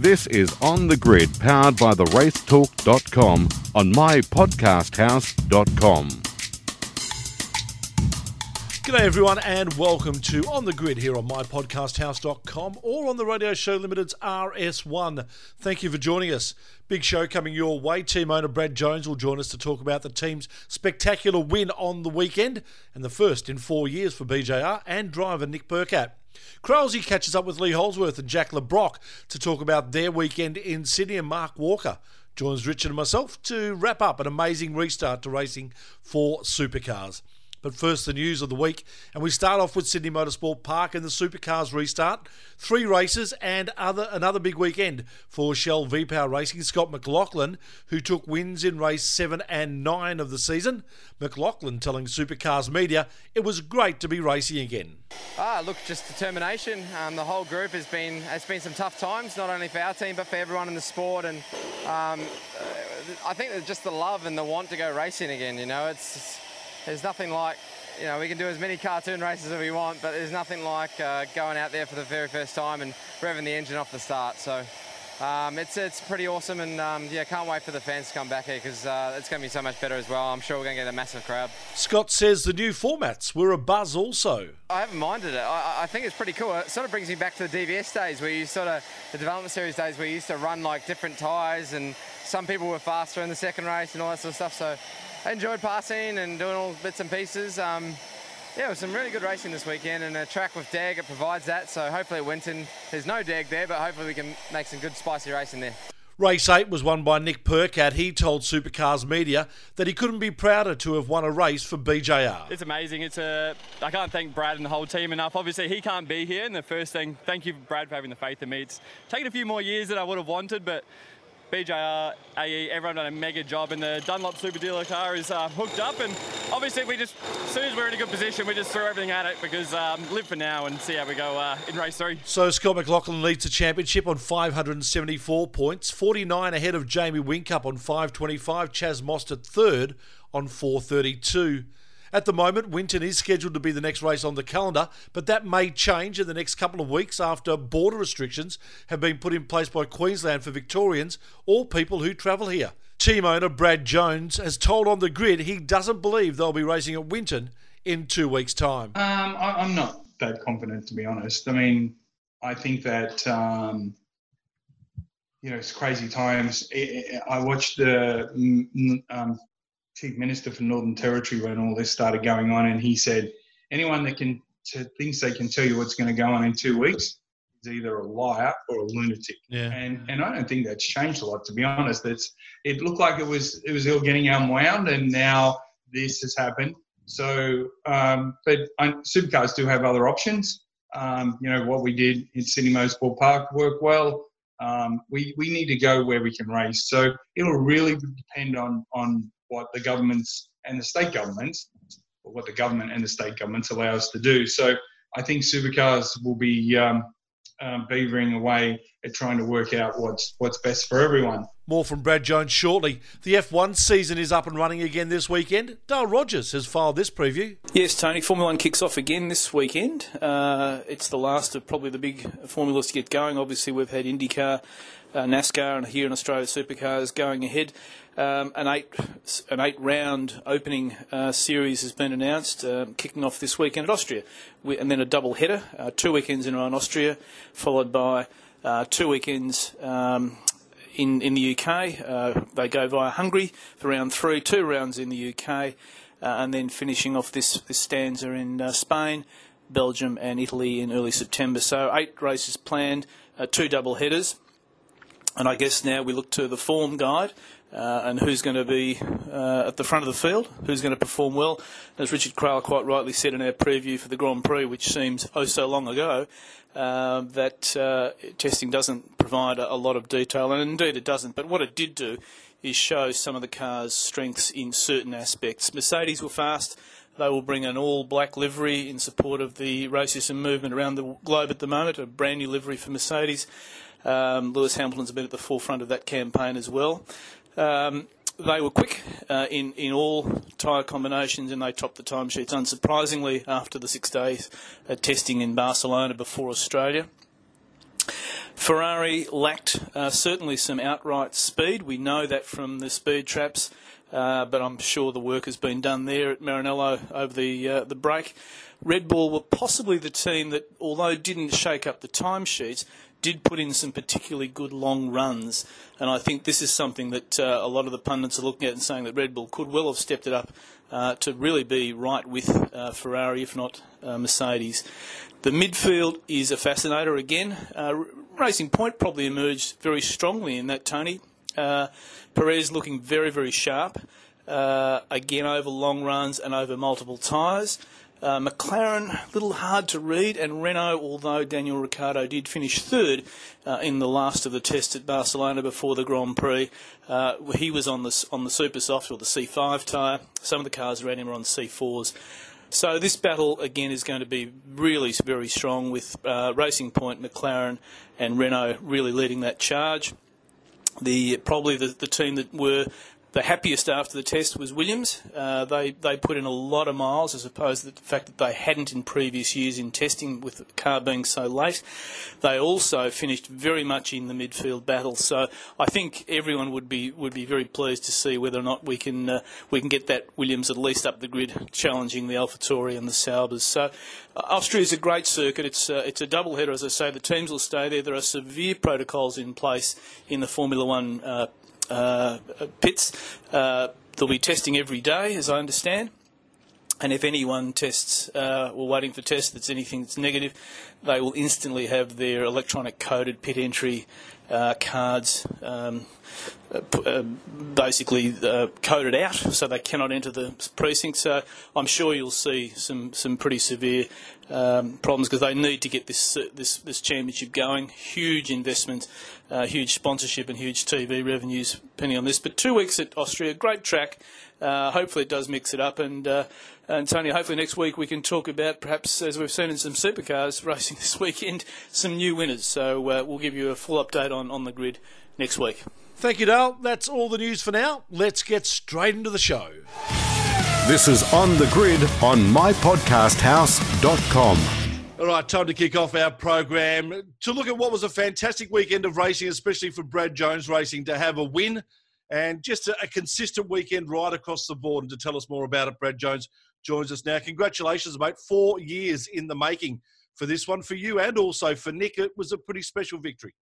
This is On the Grid, powered by the racetalk.com on mypodcasthouse.com. G'day everyone and welcome to On the Grid here on mypodcasthouse.com or on the Radio Show Limited's RS1. Thank you for joining us. Big show coming your way. Team owner Brad Jones will join us to talk about the team's spectacular win on the weekend and the first in four years for BJR and driver Nick Percat. Craill catches up with Lee Holdsworth and Jack Le Brocq to talk about their weekend in Sydney and Mark Walker joins Richard and myself to wrap up an amazing restart to racing for supercars. But first, the news of the week. And we start off with Sydney Motorsport Park and the Supercars restart. Three races and other another big weekend for Shell V Power Racing. Scott McLaughlin, who took wins in race 7 and 9 of the season. McLaughlin telling Supercars Media it was great to be racing again. Ah, look, just determination. Um, the whole group has been it's been some tough times, not only for our team but for everyone in the sport. And um, I think just the love and the want to go racing again. You know, it's there's nothing like, you know, we can do as many cartoon races as we want, but there's nothing like uh, going out there for the very first time and revving the engine off the start. So um, it's it's pretty awesome, and um, yeah, can't wait for the fans to come back here because uh, it's going to be so much better as well. I'm sure we're going to get a massive crowd. Scott says the new formats were a buzz also. I haven't minded it. I, I think it's pretty cool. It sort of brings me back to the DVS days where you sort of the development series days where you used to run like different tyres and some people were faster in the second race and all that sort of stuff. So I enjoyed passing and doing all bits and pieces. Um, yeah, it was some really good racing this weekend and a track with deg, it provides that. So hopefully at Winton, there's no deg there, but hopefully we can make some good spicy racing there. Race 8 was won by Nick Percat. He told Supercars Media that he couldn't be prouder to have won a race for BJR. It's amazing. It's a, I can't thank Brad and the whole team enough. Obviously, he can't be here. And the first thing, thank you, Brad, for having the faith in me. It's taken a few more years than I would have wanted, but BJR, AE, everyone done a mega job, and the Dunlop Super Dealer car is uh, hooked up. And obviously, we just, as soon as we're in a good position, we just throw everything at it because um, live for now and see how we go uh, in race three. So Scott McLaughlin leads the championship on 574 points, 49 ahead of Jamie Whincup on 525, Chaz Mostert third on 432. At the moment, Winton is scheduled to be the next race on the calendar, but that may change in the next couple of weeks after border restrictions have been put in place by Queensland for Victorians or people who travel here. Team owner Brad Jones has told on the grid he doesn't believe they'll be racing at Winton in two weeks' time. Um, I, am not that confident, to be honest. I mean, I think that. Um, you know, it's crazy times. I watched the um, chief minister for Northern Territory when all this started going on, and he said, anyone that can t- thinks they can tell you what's going to go on in two weeks is either a liar or a lunatic. Yeah. And and I don't think that's changed a lot, to be honest. It's it looked like it was it was all getting unwound, and now this has happened. So, um, but um, supercars do have other options. Um, you know what we did in Sydney Motorsport Park worked well. Um, we we need to go where we can race. So it'll really depend on on what the governments and the state governments, or what the government and the state governments allow us to do. So I think supercars will be um, um, beavering away at trying to work out what's what's best for everyone. More from Brad Jones shortly. The F1 season is up and running again this weekend. Dale Rogers has filed this preview. Yes, Tony. Formula One kicks off again this weekend. Uh, it's the last of probably the big formulas to get going. Obviously, we've had IndyCar, uh, NASCAR, and here in Australia, supercars going ahead. Um, an eight an eight round opening uh, series has been announced, uh, kicking off this weekend at Austria, we, and then a double header, uh, two weekends in in Austria, followed by uh, two weekends. Um, in, in the UK, uh, they go via Hungary for round three, two rounds in the UK, uh, and then finishing off this, this stanza in Spain, Belgium, and Italy in early September. So eight races planned, two double headers. And I guess now we look to the form guide uh, and who's going to be uh, at the front of the field, who's going to perform well. As Richard Craill quite rightly said in our preview for the Grand Prix, which seems oh so long ago, uh, that uh, testing doesn't provide a, a, lot of detail, and indeed it doesn't. But what it did do is show some of the car's strengths in certain aspects. Mercedes were fast. They will bring an all black livery in support of the racism movement around the globe at the moment, a brand new livery for Mercedes. Um, Lewis Hamilton's been at the forefront of that campaign as well. Um, they were quick uh, in, in all tyre combinations and they topped the timesheets unsurprisingly after the six days of testing in Barcelona before Australia. Ferrari lacked uh, certainly some outright speed. We know that from the speed traps, uh, but I'm sure the work has been done there at Maranello over the uh, the break. Red Bull were possibly the team that, although didn't shake up the timesheets, did put in some particularly good long runs. And I think this is something that uh, a lot of the pundits are looking at and saying that Red Bull could well have stepped it up uh, to really be right with uh, Ferrari, if not uh, Mercedes. The midfield is a fascinator again. Uh, Racing Point probably emerged very strongly in that, Tony. Uh, Perez looking very, very sharp, again over long runs and over multiple tyres. Uh, McLaren, a little hard to read, and Renault, although Daniel Ricciardo did finish third uh, in the last of the tests at Barcelona before the Grand Prix, uh, he was on the on the super soft or the C5 tyre. Some of the cars around him are on C4s. So this battle again is going to be really very strong with uh, Racing Point, McLaren, and Renault really leading that charge. The probably the, the team that were the happiest after the test was Williams. Uh, they they put in a lot of miles as opposed to the fact that they hadn't in previous years in testing with the car being so late. They also finished very much in the midfield battle. So I think everyone would be would be very pleased to see whether or not we can uh, we can get that Williams at least up the grid, challenging the AlphaTauri and the Saubers. So uh, Austria is a great circuit. It's uh, it's a double header, as I say. The teams will stay there. There are severe protocols in place in the Formula One uh, pits. Uh, they'll be testing every day, as I understand. And if anyone tests, uh, or waiting for tests that's anything that's negative, they will instantly have their electronic coded pit entry uh, cards um, uh, uh, basically uh, coded out, so they cannot enter the precinct. So I'm sure you'll see some some pretty severe um, problems because they need to get this this this championship going. Huge investment, uh, huge sponsorship, and huge TV revenues depending on this. But two weeks at Austria, great track. Uh, hopefully, it does mix it up. And, uh, and Tony, hopefully next week we can talk about perhaps, as we've seen in some supercars racing this weekend, some new winners. So uh, we'll give you a full update on, on the grid next week. Thank you, Dale. That's all the news for now. Let's get straight into the show. This is On the Grid on mypodcasthouse.com. All right, time to kick off our program to look at what was a fantastic weekend of racing, especially for Brad Jones Racing to have a win and just a, a, consistent weekend right across the board. And to tell us more about it, Brad Jones joins us now. Congratulations, mate. Four years in the making for this one for you and also for Nick. It was a pretty special victory.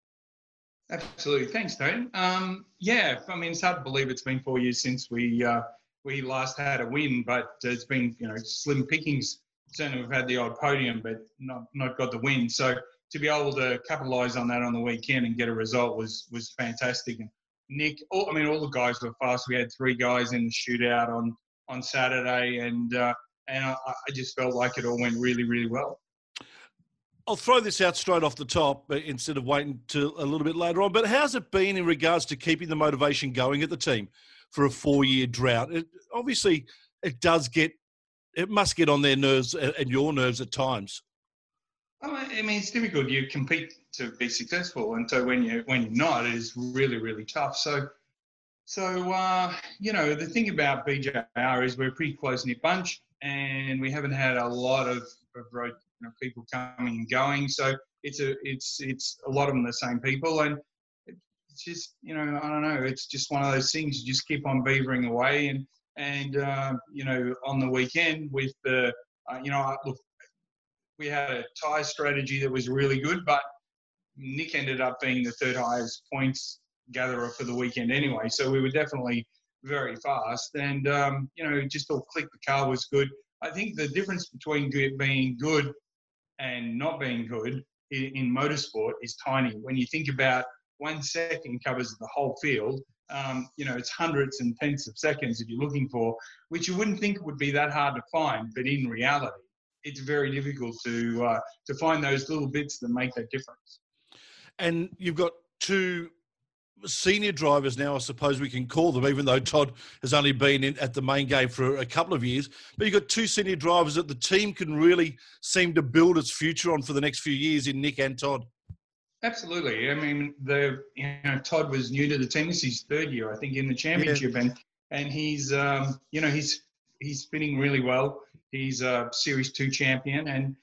Absolutely. Thanks, Tone. Um, yeah, I mean, it's hard to believe it's been four years since we uh, we last had a win, but it's been, you know, slim pickings. Certainly we've had the odd podium, but not, not got the win. So to be able to capitalise on that on the weekend and get a result was was fantastic. And Nick, all, I mean, all the guys were fast. We had three guys in the shootout on on Saturday, and uh, and I, I, just felt like it all went really, really well. I'll throw this out straight off the top instead of waiting to a little bit later on. But how's it been in regards to keeping the motivation going at the team for a four-year drought? It, obviously, it does get, it must get on their nerves and your nerves at times. I mean, it's difficult. You compete to be successful, and so when you when you're not, it is really really tough. So, so uh, you know, the thing about BJR is we're a pretty close knit bunch, and we haven't had a lot of, of road you know, people coming and going. So it's a it's it's a lot of them the same people, and it's just you know I don't know. It's just one of those things. You just keep on beavering away, and and uh, you know on the weekend with the uh, you know look we had a tie strategy that was really good, but Nick ended up being the third highest points gatherer for the weekend anyway. So we were definitely very fast, and um, you know, just all click. The car was good. I think the difference between being good and not being good in, in motorsport is tiny. When you think about one second covers the whole field, um, you know, it's hundreds and tenths of seconds if you're looking for, which you wouldn't think would be that hard to find, but in reality, it's very difficult to uh, to find those little bits that make that difference. And you've got two senior drivers now, I suppose we can call them, even though Todd has only been in at the main game for a couple of years. But you've got two senior drivers that the team can really seem to build its future on for the next few years in Nick and Todd. Absolutely. I mean, the you know Todd was new to the team. This is his third year, I think, in the championship, yeah. and and he's um, you know he's he's spinning really well. He's a Series Two champion, and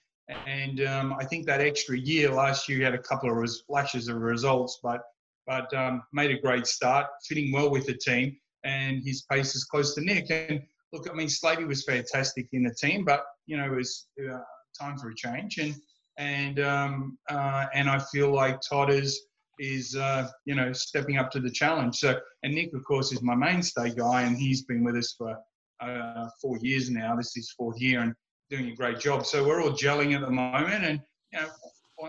And um, I think that extra year last year, he had a couple of res- flashes of results, but but um, made a great start, fitting well with the team, and his pace is close to Nick. And look, I mean, Slatey was fantastic in the team, but you know, it was uh, time for a change, and and um, uh, and I feel like Todd is is uh, you know stepping up to the challenge. So, and Nick, of course, is my mainstay guy, and he's been with us for uh, four years now. This is fourth year, and doing a great job. So we're all gelling at the moment, and you know,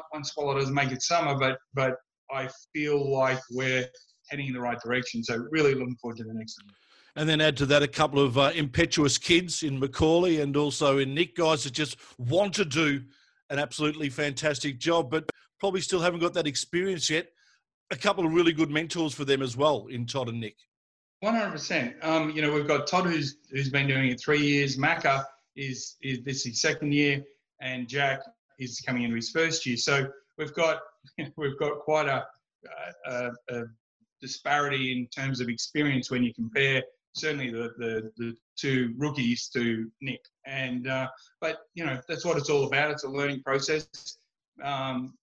one swallow doesn't make it summer, but but I feel like we're heading in the right direction. So really looking forward to the next one. And then add to that a couple of uh, impetuous kids in Macauley and also in Nick, guys that just want to do an absolutely fantastic job, but probably still haven't got that experience yet. A couple of really good mentors for them as well in Todd and Nick. One hundred percent. Um, you know, we've got Todd who's who's been doing it three years. Macca is is this his second year, and Jack is coming into his first year. So we've got we've got quite a, a, a disparity in terms of experience when you compare certainly the, the, the two rookies to Nick. And uh, but you know that's what it's all about. It's a learning process. Um,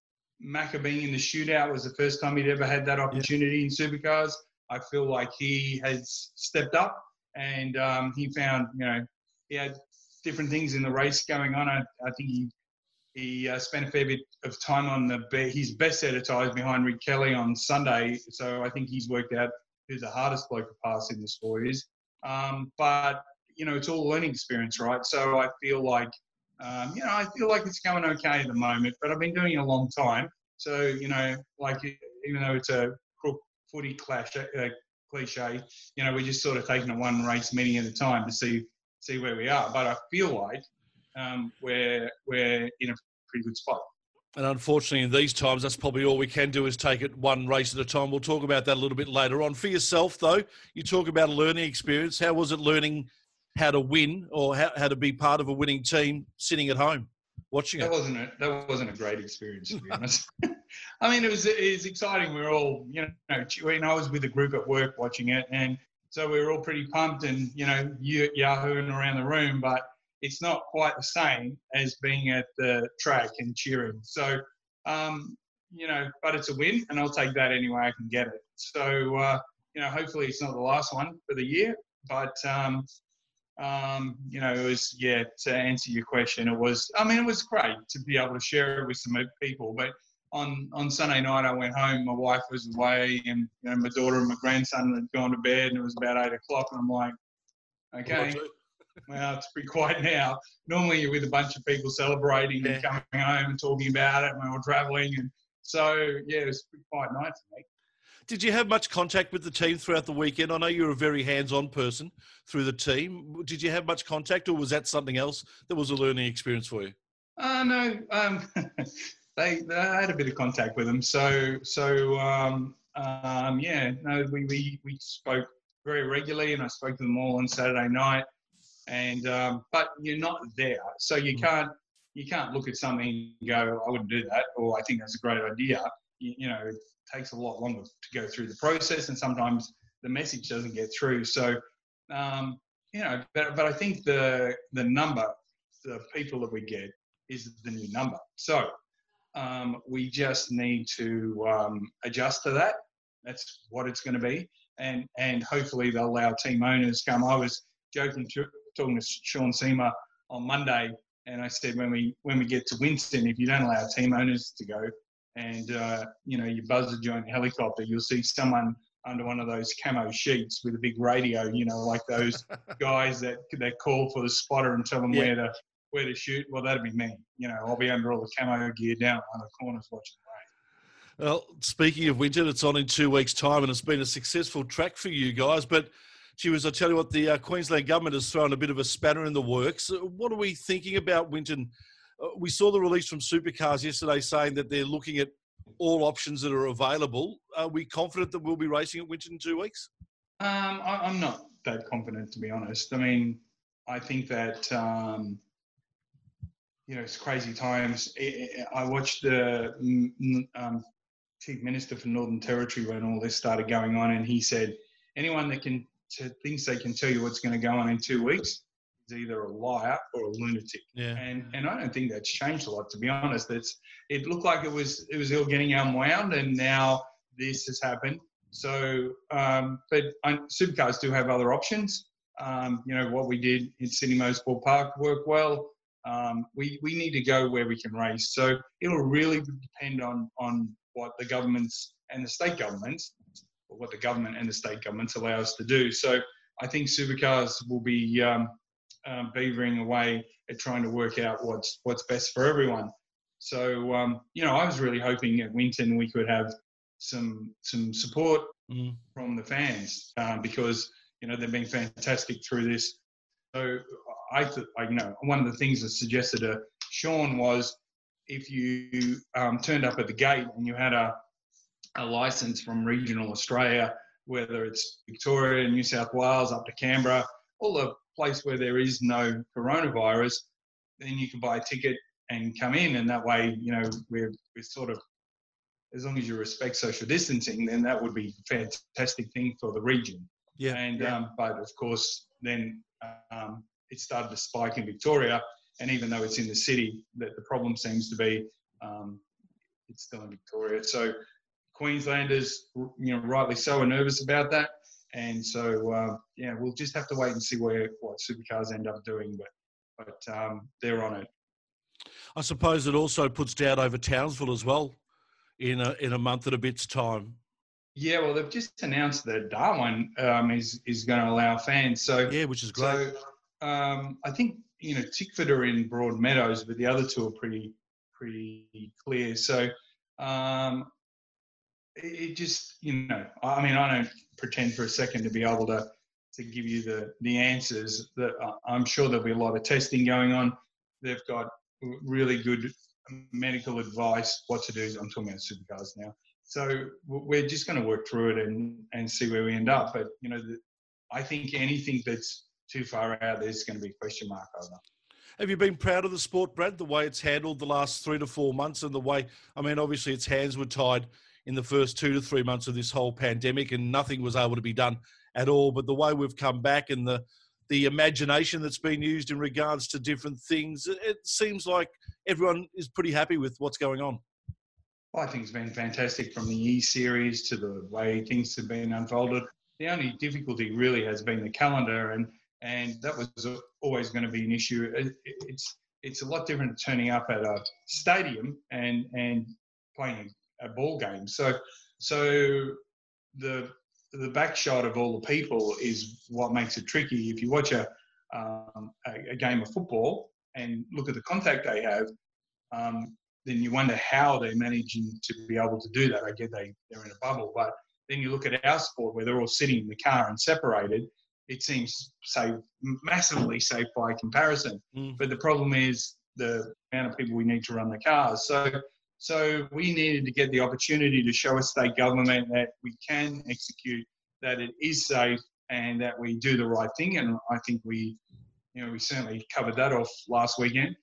Macca being in the shootout was the first time he'd ever had that opportunity in supercars. I feel like he has stepped up and um, he found you know he had different things in the race going on. I, I think he he uh, spent a fair bit of time on the his best set of ties behind Rick Kelly on Sunday. So I think he's worked out who's the hardest bloke to pass in the sport is. Um, but you know, it's all learning experience, right? So I feel like, um, you know, I feel like it's going okay at the moment. But I've been doing it a long time, so you know, like even though it's a crook footy clash, uh, cliche, you know, we're just sort of taking it one race meeting at a time to see see where we are. But I feel like um, we're we're in a pretty good spot. And unfortunately, in these times, that's probably all we can do is take it one race at a time. We'll talk about that a little bit later on. For yourself, though, you talk about a learning experience. How was it learning how to win or how, how to be part of a winning team sitting at home watching that it? Wasn't a, that wasn't a great experience, to be honest. I mean, it was it was exciting. We were all, you know, when I was with a group at work watching it, and so we were all pretty pumped and you know, yahooing around the room, but it's not quite the same as being at the track and cheering. So, um, you know, but it's a win, and I'll take that any way I can get it. So, uh, you know, hopefully it's not the last one for the year, but um, um, you know, it was yeah. To answer your question, it was. I mean, it was great to be able to share it with some people. But on on Sunday night, I went home. My wife was away, and you know, my daughter and my grandson had gone to bed, and it was about eight o'clock. And I'm like, okay, well, it's pretty quiet now. Normally, you're with a bunch of people celebrating yeah. and coming home and talking about it when we're traveling, and so yeah, it was a pretty quiet night for me. Did you have much contact with the team throughout the weekend? I know you're a very hands-on person through the team. Did you have much contact, or was that something else that was a learning experience for you? Uh, no, um, they, they had a bit of contact with them. So, so um, um, yeah, no, we, we we spoke very regularly, and I spoke to them all on Saturday night and um, but you're not there, so you mm. can't you can't look at something and go, I wouldn't do that, or I think that's a great idea. You, you, know, it takes a lot longer to go through the process, and sometimes the message doesn't get through. So, um, you know, but, but I think the the number, the people that we get, is the new number. So um, we just need to um, adjust to that. That's what it's going to be, and and hopefully they'll allow team owners come. I was joking to, talking to Sean Seamer on Monday, and I said when we when we get to Winton, if you don't allow team owners to go, and uh, you know you buzz a joint helicopter, you'll see someone under one of those camo sheets with a big radio, you know, like those guys that that call for the spotter and tell them yeah. where to where to shoot. Well, that'd be me. You know, I'll be under all the camo gear down on the corners watching. Well, speaking of Winton, it's on in two weeks' time, and it's been a successful track for you guys, but Gee was, I tell you what, the uh, Queensland government has thrown a bit of a spanner in the works. Uh, what are we thinking about Winton? Uh, we saw the release from Supercars yesterday saying that they're looking at all options that are available. Are we confident that we'll be racing at Winton in two weeks? Um, I, am not that confident, to be honest. I mean, I think that, um, you know, it's crazy times. I watched the um, Chief Minister for Northern Territory when all this started going on, and he said, anyone that can to, thinks they can tell you what's going to go on in two weeks is either a liar or a lunatic. Yeah. And and I don't think that's changed a lot, to be honest. It's it looked like it was it was all getting unwound, and now this has happened. So, um, but I, supercars do have other options. Um, you know what we did in Sydney Motorsport Park worked well. Um, we we need to go where we can race. So it'll really depend on on what the governments and the state governments, or what the government and the state governments allow us to do. So I think supercars will be um, um, beavering away at trying to work out what's what's best for everyone. So um, you know, I was really hoping at Winton we could have some some support Mm. from the fans um, because you know they've been fantastic through this. So I, th- I you know one of the things that suggested to Sean was if you um, turned up at the gate and you had a a license from regional Australia, whether it's Victoria, New South Wales, up to Canberra, all the place where there is no coronavirus, then you can buy a ticket and come in, and that way, you know, we're we're sort of as long as you respect social distancing, then that would be a fantastic thing for the region. Yeah. And um, but of course, then um, it started to spike in Victoria, and even though it's in the city, that the problem seems to be um, it's still in Victoria. So Queenslanders, you know, rightly so, are nervous about that. And so, uh, yeah, we'll just have to wait and see where what supercars end up doing. But but um, they're on it. I suppose it also puts doubt over Townsville as well in a in a month and a bit's time. Yeah, well, they've just announced that Darwin um, is is going to allow fans. So Yeah, which is great. So um, I think you know Tickford are in Broadmeadows, but the other two are pretty pretty clear. So um, it, just you know I mean I don't pretend for a second to be able to to give you the the answers. That uh, I'm sure there'll be a lot of testing going on. They've got really good medical advice what to do. I'm talking about supercars now. So we're just going to work through it and and see where we end up. But you know, the, I think anything that's too far out, there's going to be a question mark over. Have you been proud of the sport, Brad, the way it's handled the last three to four months and the way, I mean, obviously its hands were tied in the first two to three months of this whole pandemic and nothing was able to be done at all. But the way we've come back and the, the imagination that's been used in regards to different things, it, it seems like everyone is pretty happy with what's going on. Well, I think it's been fantastic from the E series to the way things have been unfolded. The only difficulty really has been the calendar, and and that was always going to be an issue. It, it's it's a lot different turning up at a stadium and and playing a, ball game. So so the the back shot of all the people is what makes it tricky. If you watch a um, a, a game of football and look at the contact they have, um, then you wonder how they're managing to be able to do that. I get they, they're in a bubble, but then you look at our sport where they're all sitting in the car and separated. It seems safe, massively safe by comparison. Mm. But the problem is the amount of people we need to run the cars. So, so we needed to get the opportunity to show a state government that we can execute, that it is safe, and that we do the right thing. And I think we, you know, we certainly covered that off last weekend.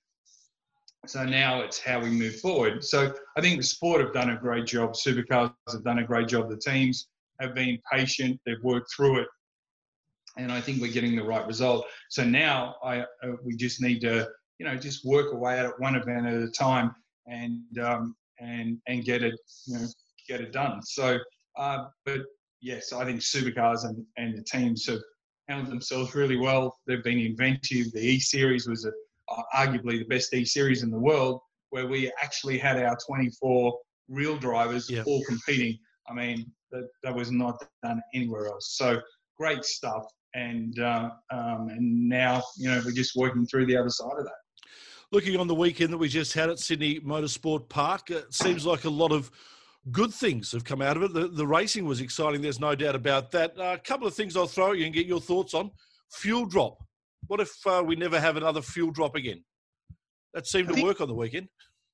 So now it's how we move forward. So I think the sport have done a great job. Supercars have done a great job. The teams have been patient. They've worked through it, and I think we're getting the right result. So now I uh, we just need to you know just work away at it one event at a time and um, and and get it you know get it done. So uh, but yes, I think supercars and and the teams have handled themselves really well. They've been inventive. The E Series was a uh, arguably the best E series in the world, where we actually had our 24 real drivers Yeah. all competing. I mean, that, that was not done anywhere else. So great stuff. And uh, um, and now you know we're just working through the other side of that. Looking on the weekend that we just had at Sydney Motorsport Park, it seems like a lot of good things have come out of it. The, the racing was exciting, there's no doubt about that. Uh, a couple of things I'll throw at you and get your thoughts on. Fuel drop. What if uh, we never have another fuel drop again? That seemed to think- work on the weekend.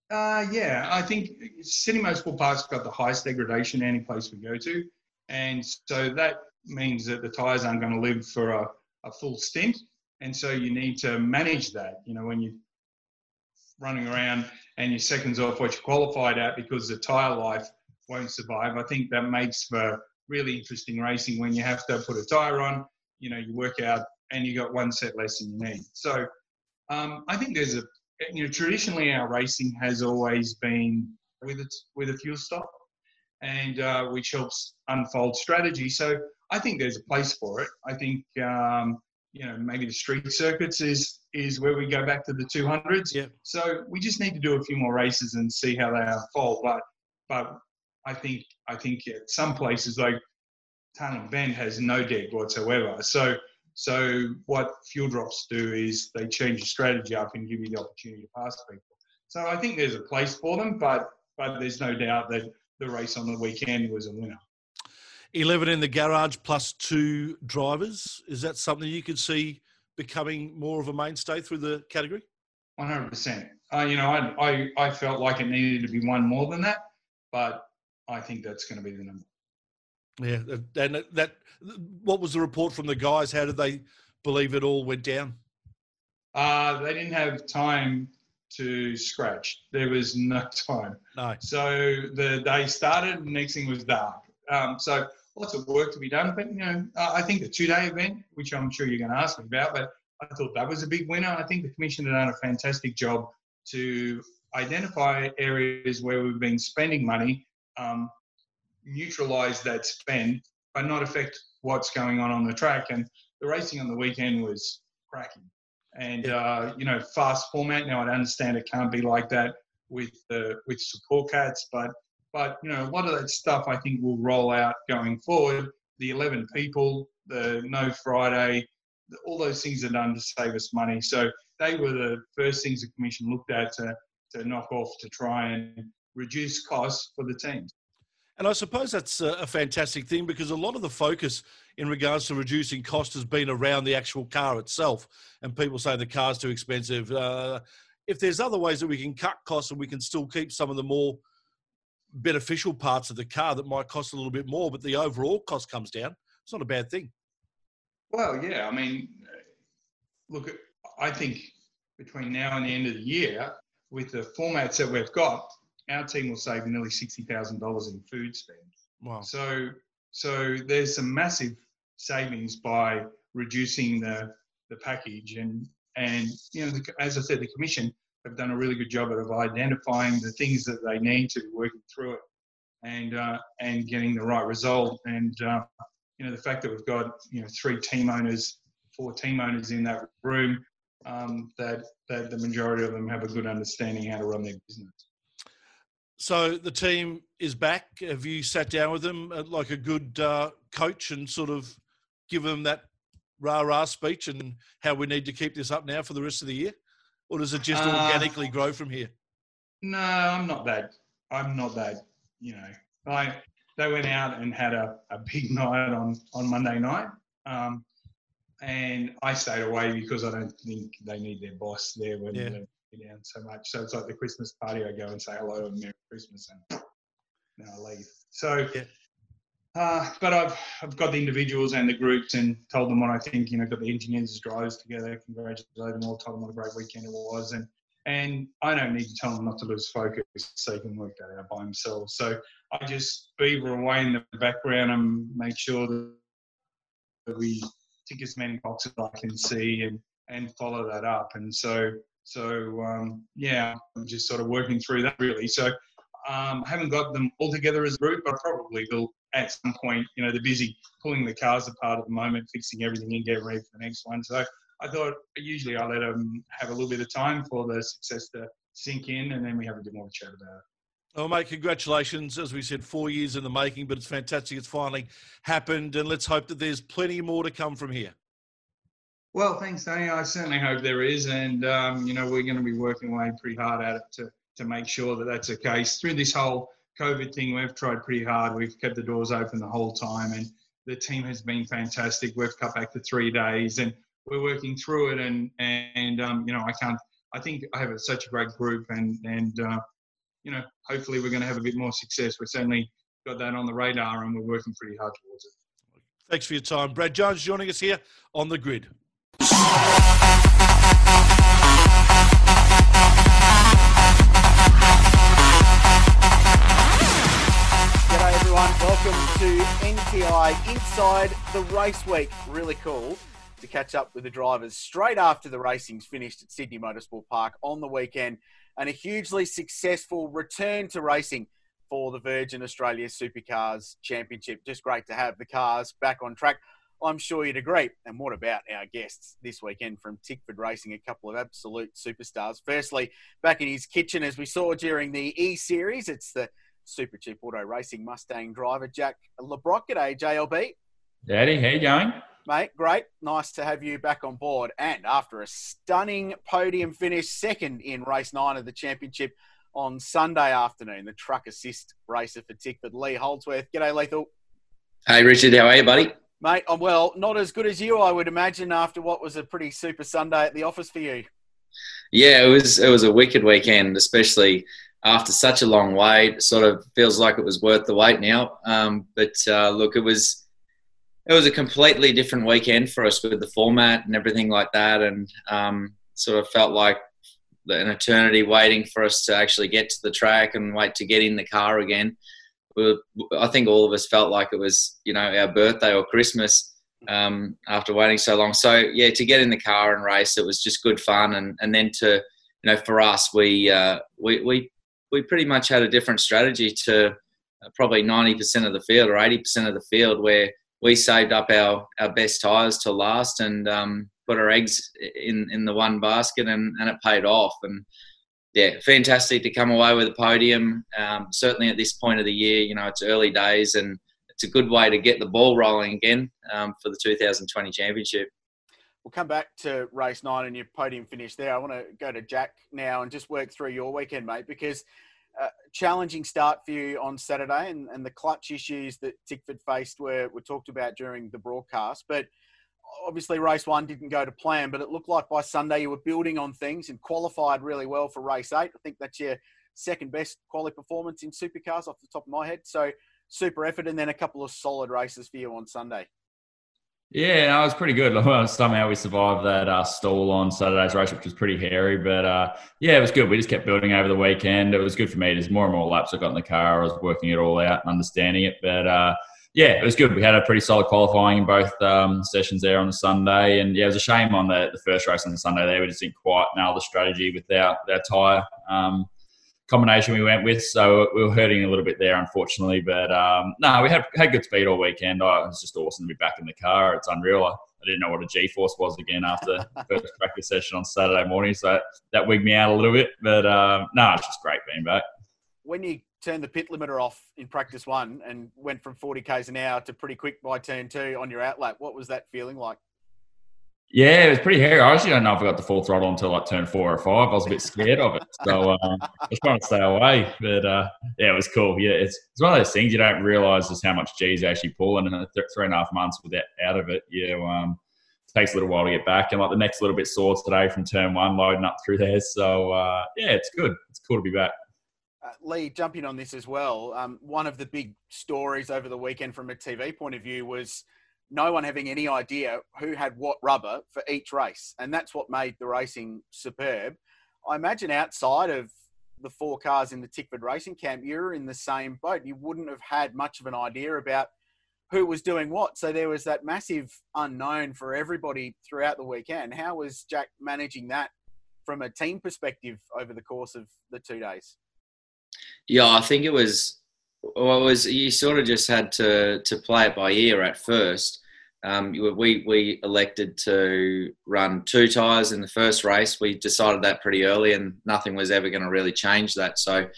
Uh, yeah, I think Sydney Motorsport Park's got the highest degradation any place we go to, and so that means that the tyres aren't going to live for a, a full stint, and so you need to manage that. You know, when you're running around and you're seconds off what you qualified at because the tyre life won't survive. I think that makes for really interesting racing when you have to put a tyre on. You know, you work out and you got one set less than you need. So um, I think there's a you know traditionally our racing has always been with it with a fuel stop, and uh, which helps unfold strategy. So I think there's a place for it. I think um, you know maybe the street circuits is is where we go back to the 200s. Yeah. So we just need to do a few more races and see how they unfold. But but I think I think at some places like Tailem Bend has no deg whatsoever. So so what fuel drops do is they change the strategy up and give you the opportunity to pass people. So I think there's a place for them, but but there's no doubt that the race on the weekend was a winner. 11 in the garage plus two drivers. Is that something you could see becoming more of a mainstay through the category? 100%. Uh, you know, I, I, I felt like it needed to be one more than that, but I think that's going to be the number. Yeah, and that. What was the report from the guys? How did they believe it all went down? Uh, they didn't have time to scratch. There was no time. No. So the day started. The next thing was dark. Um, so lots of work to be done. But you know, I think the two-day event, which I'm sure you're going to ask me about, but I thought that was a big winner. I think the commission had done a fantastic job to identify areas where we've been spending money, um, neutralise that spend, but not affect what's going on on the track. And the racing on the weekend was cracking. And uh, you know, fast format. Now I understand it can't be like that with the with support cats, but but you know, a lot of that stuff I think will roll out going forward. The 11 people, the no Friday, all those things are done to save us money. So they were the first things the commission looked at to to knock off to try and reduce costs for the teams. And I suppose that's a, fantastic thing because a lot of the focus in regards to reducing cost has been around the actual car itself. And people say the car's too expensive. Uh, if there's other ways that we can cut costs and we can still keep some of the more beneficial parts of the car that might cost a little bit more, but the overall cost comes down, it's not a bad thing. Well, yeah. I mean, look, I think between now and the end of the year, with the formats that we've got, our team will save nearly sixty thousand dollars in food spend. Wow! So so there's some massive savings by reducing the the package and and you know the, as I said, the commission have done a really good job of identifying the things that they need to working through it and uh, and getting the right result. And uh, you know the fact that we've got you know three team owners four team owners in that room um, that that the majority of them have a good understanding how to run their business. So the team is back. Have you sat down with them uh, like a good uh, coach and sort of give them that rah rah speech and how we need to keep this up now for the rest of the year, or does it just uh, organically grow from here? No, I'm not that. I'm not that. You know, I they went out and had a, a big night on on Monday night, um, and I stayed away because I don't think they need their boss there when yeah they're down so much. So it's like the Christmas party. I go and say hello and Merry Christmas, and then I leave. So, yeah. Uh, but I've I've got the individuals and the groups and told them what I think. You know, got the engineers as drivers together. Congratulated them all. Told them what a great weekend it was, and and I don't need to tell them not to lose focus so they can work that out by themselves. So I just beaver away in the background and make sure that we tick as many boxes as I can see and and follow that up. And so so um, yeah, I'm just sort of working through that really. So um, I haven't got them all together as a group, but probably will at some point. You know, they're busy pulling the cars apart at the moment, fixing everything and getting ready for the next one. So I thought usually I let them have a little bit of time for the success to sink in, and then we have a bit more chat about it. Oh, mate, congratulations. As we said, four years in the making, but it's fantastic. It's finally happened, and let's hope that there's plenty more to come from here. Well, thanks, Danny. I certainly hope there is, and um, you know we're going to be working away pretty hard at it to to make sure that that's the case. Through this whole COVID thing, we've tried pretty hard. We've kept the doors open the whole time, and the team has been fantastic. We've cut back to three days, and we're working through it. And and um, you know I can't. I think I have a, such a great group, and and uh, you know hopefully we're going to have a bit more success. We've certainly got that on the radar, and we're working pretty hard towards it. Thanks for your time, Brad Jones, joining us here on the grid. Everyone, welcome to NTI Inside the Race Week. Really cool to catch up with the drivers straight after the racing's finished at Sydney Motorsport Park on the weekend and a hugely successful return to racing for the Virgin Australia Supercars Championship. Just great to have the cars back on track. I'm sure you'd agree. And what about our guests this weekend from Tickford Racing? A couple of absolute superstars. Firstly, back in his kitchen, as we saw during the E Series, it's the Super Cheap Auto Racing Mustang driver, Jack Le Brocq. G'day, JLB. Daddy, how you going? Mate, great. Nice to have you back on board. And after a stunning podium finish, second in race nine of the championship on Sunday afternoon, the truck assist racer for Tickford, Lee Holdsworth. G'day, Lethal. Hey, Richard. How are you, buddy? Mate, I'm well. Not as good as you, I would imagine, after what was a pretty super Sunday at the office for you. Yeah, it was. It was a wicked weekend, especially after such a long wait. Sort of feels like it was worth the wait now. Um, but uh, look, it was it was a completely different weekend for us with the format and everything like that, and um, sort of felt like an eternity waiting for us to actually get to the track and wait to get in the car again. I think all of us felt like it was, you know, our birthday or Christmas um, after waiting so long. So yeah, to get in the car and race, it was just good fun. And and then to, you know, for us, we uh, we we we pretty much had a different strategy to uh, probably ninety percent of the field or eighty percent of the field, where we saved up our our best tires to last and um, put our eggs in in the one basket, and and it paid off. And yeah, fantastic to come away with a podium. Um, certainly at this point of the year, you know, it's early days and it's a good way to get the ball rolling again um, for the 2020 championship. We'll come back to race nine and your podium finish there. I want to go to Jack now and just work through your weekend, mate, because challenging start for you on Saturday and, and the clutch issues that Tickford faced were, were talked about during the broadcast. But obviously race one didn't go to plan, but it looked like by Sunday you were building on things and qualified really well for race eight. I think that's your second best quality performance in supercars off the top of my head. So super effort and then a couple of solid races for you on Sunday. Yeah, no, it was pretty good. Somehow we survived that uh, stall on Saturday's race, which was pretty hairy. But uh, yeah, it was good. We just kept building over the weekend. It was good for me. There's more and more laps I got in the car. I was working it all out and understanding it. But uh, yeah, it was good. We had a pretty solid qualifying in both um, sessions there on the Sunday, and yeah, it was a shame on the, the first race on the Sunday there. We just didn't quite nail the strategy with our, our tyre um, combination we went with, so we were hurting a little bit there, unfortunately. But um, no, we had had good speed all weekend. Oh, it was just awesome to be back in the car. It's unreal. I, I didn't know what a G force was again after first practice session on Saturday morning, so that wigged me out a little bit. But um, no, it's just great being back. When you turned the pit limiter off in practice one and went from 40 k's an hour to pretty quick by turn two on your outlap. What was that feeling like? Yeah, it was pretty hairy. I actually don't know if I got the full throttle until like turn four or five. I was a bit scared of it, so um, I was trying to stay away. But uh, yeah, it was cool. Yeah, it's it's one of those things you don't realise just how much G's actually pull, and in th- three and a half months with that out of it, you um, it takes a little while to get back. And like the next little bit sore today from turn one, loading up through there. So uh, yeah, it's good. It's cool to be back. Uh, Lee, jumping on this as well, um, one of the big stories over the weekend from a TV point of view was no one having any idea who had what rubber for each race. And that's what made the racing superb. I imagine outside of the four cars in the Tickford Racing Camp, you're in the same boat. You wouldn't have had much of an idea about who was doing what. So there was that massive unknown for everybody throughout the weekend. How was Jack managing that from a team perspective over the course of the two days? Yeah, I think it was. Well, was you sort of just had to to play it by ear at first. Um, we we elected to run two tires in the first race. We decided that pretty early, and nothing was ever going to really change that. So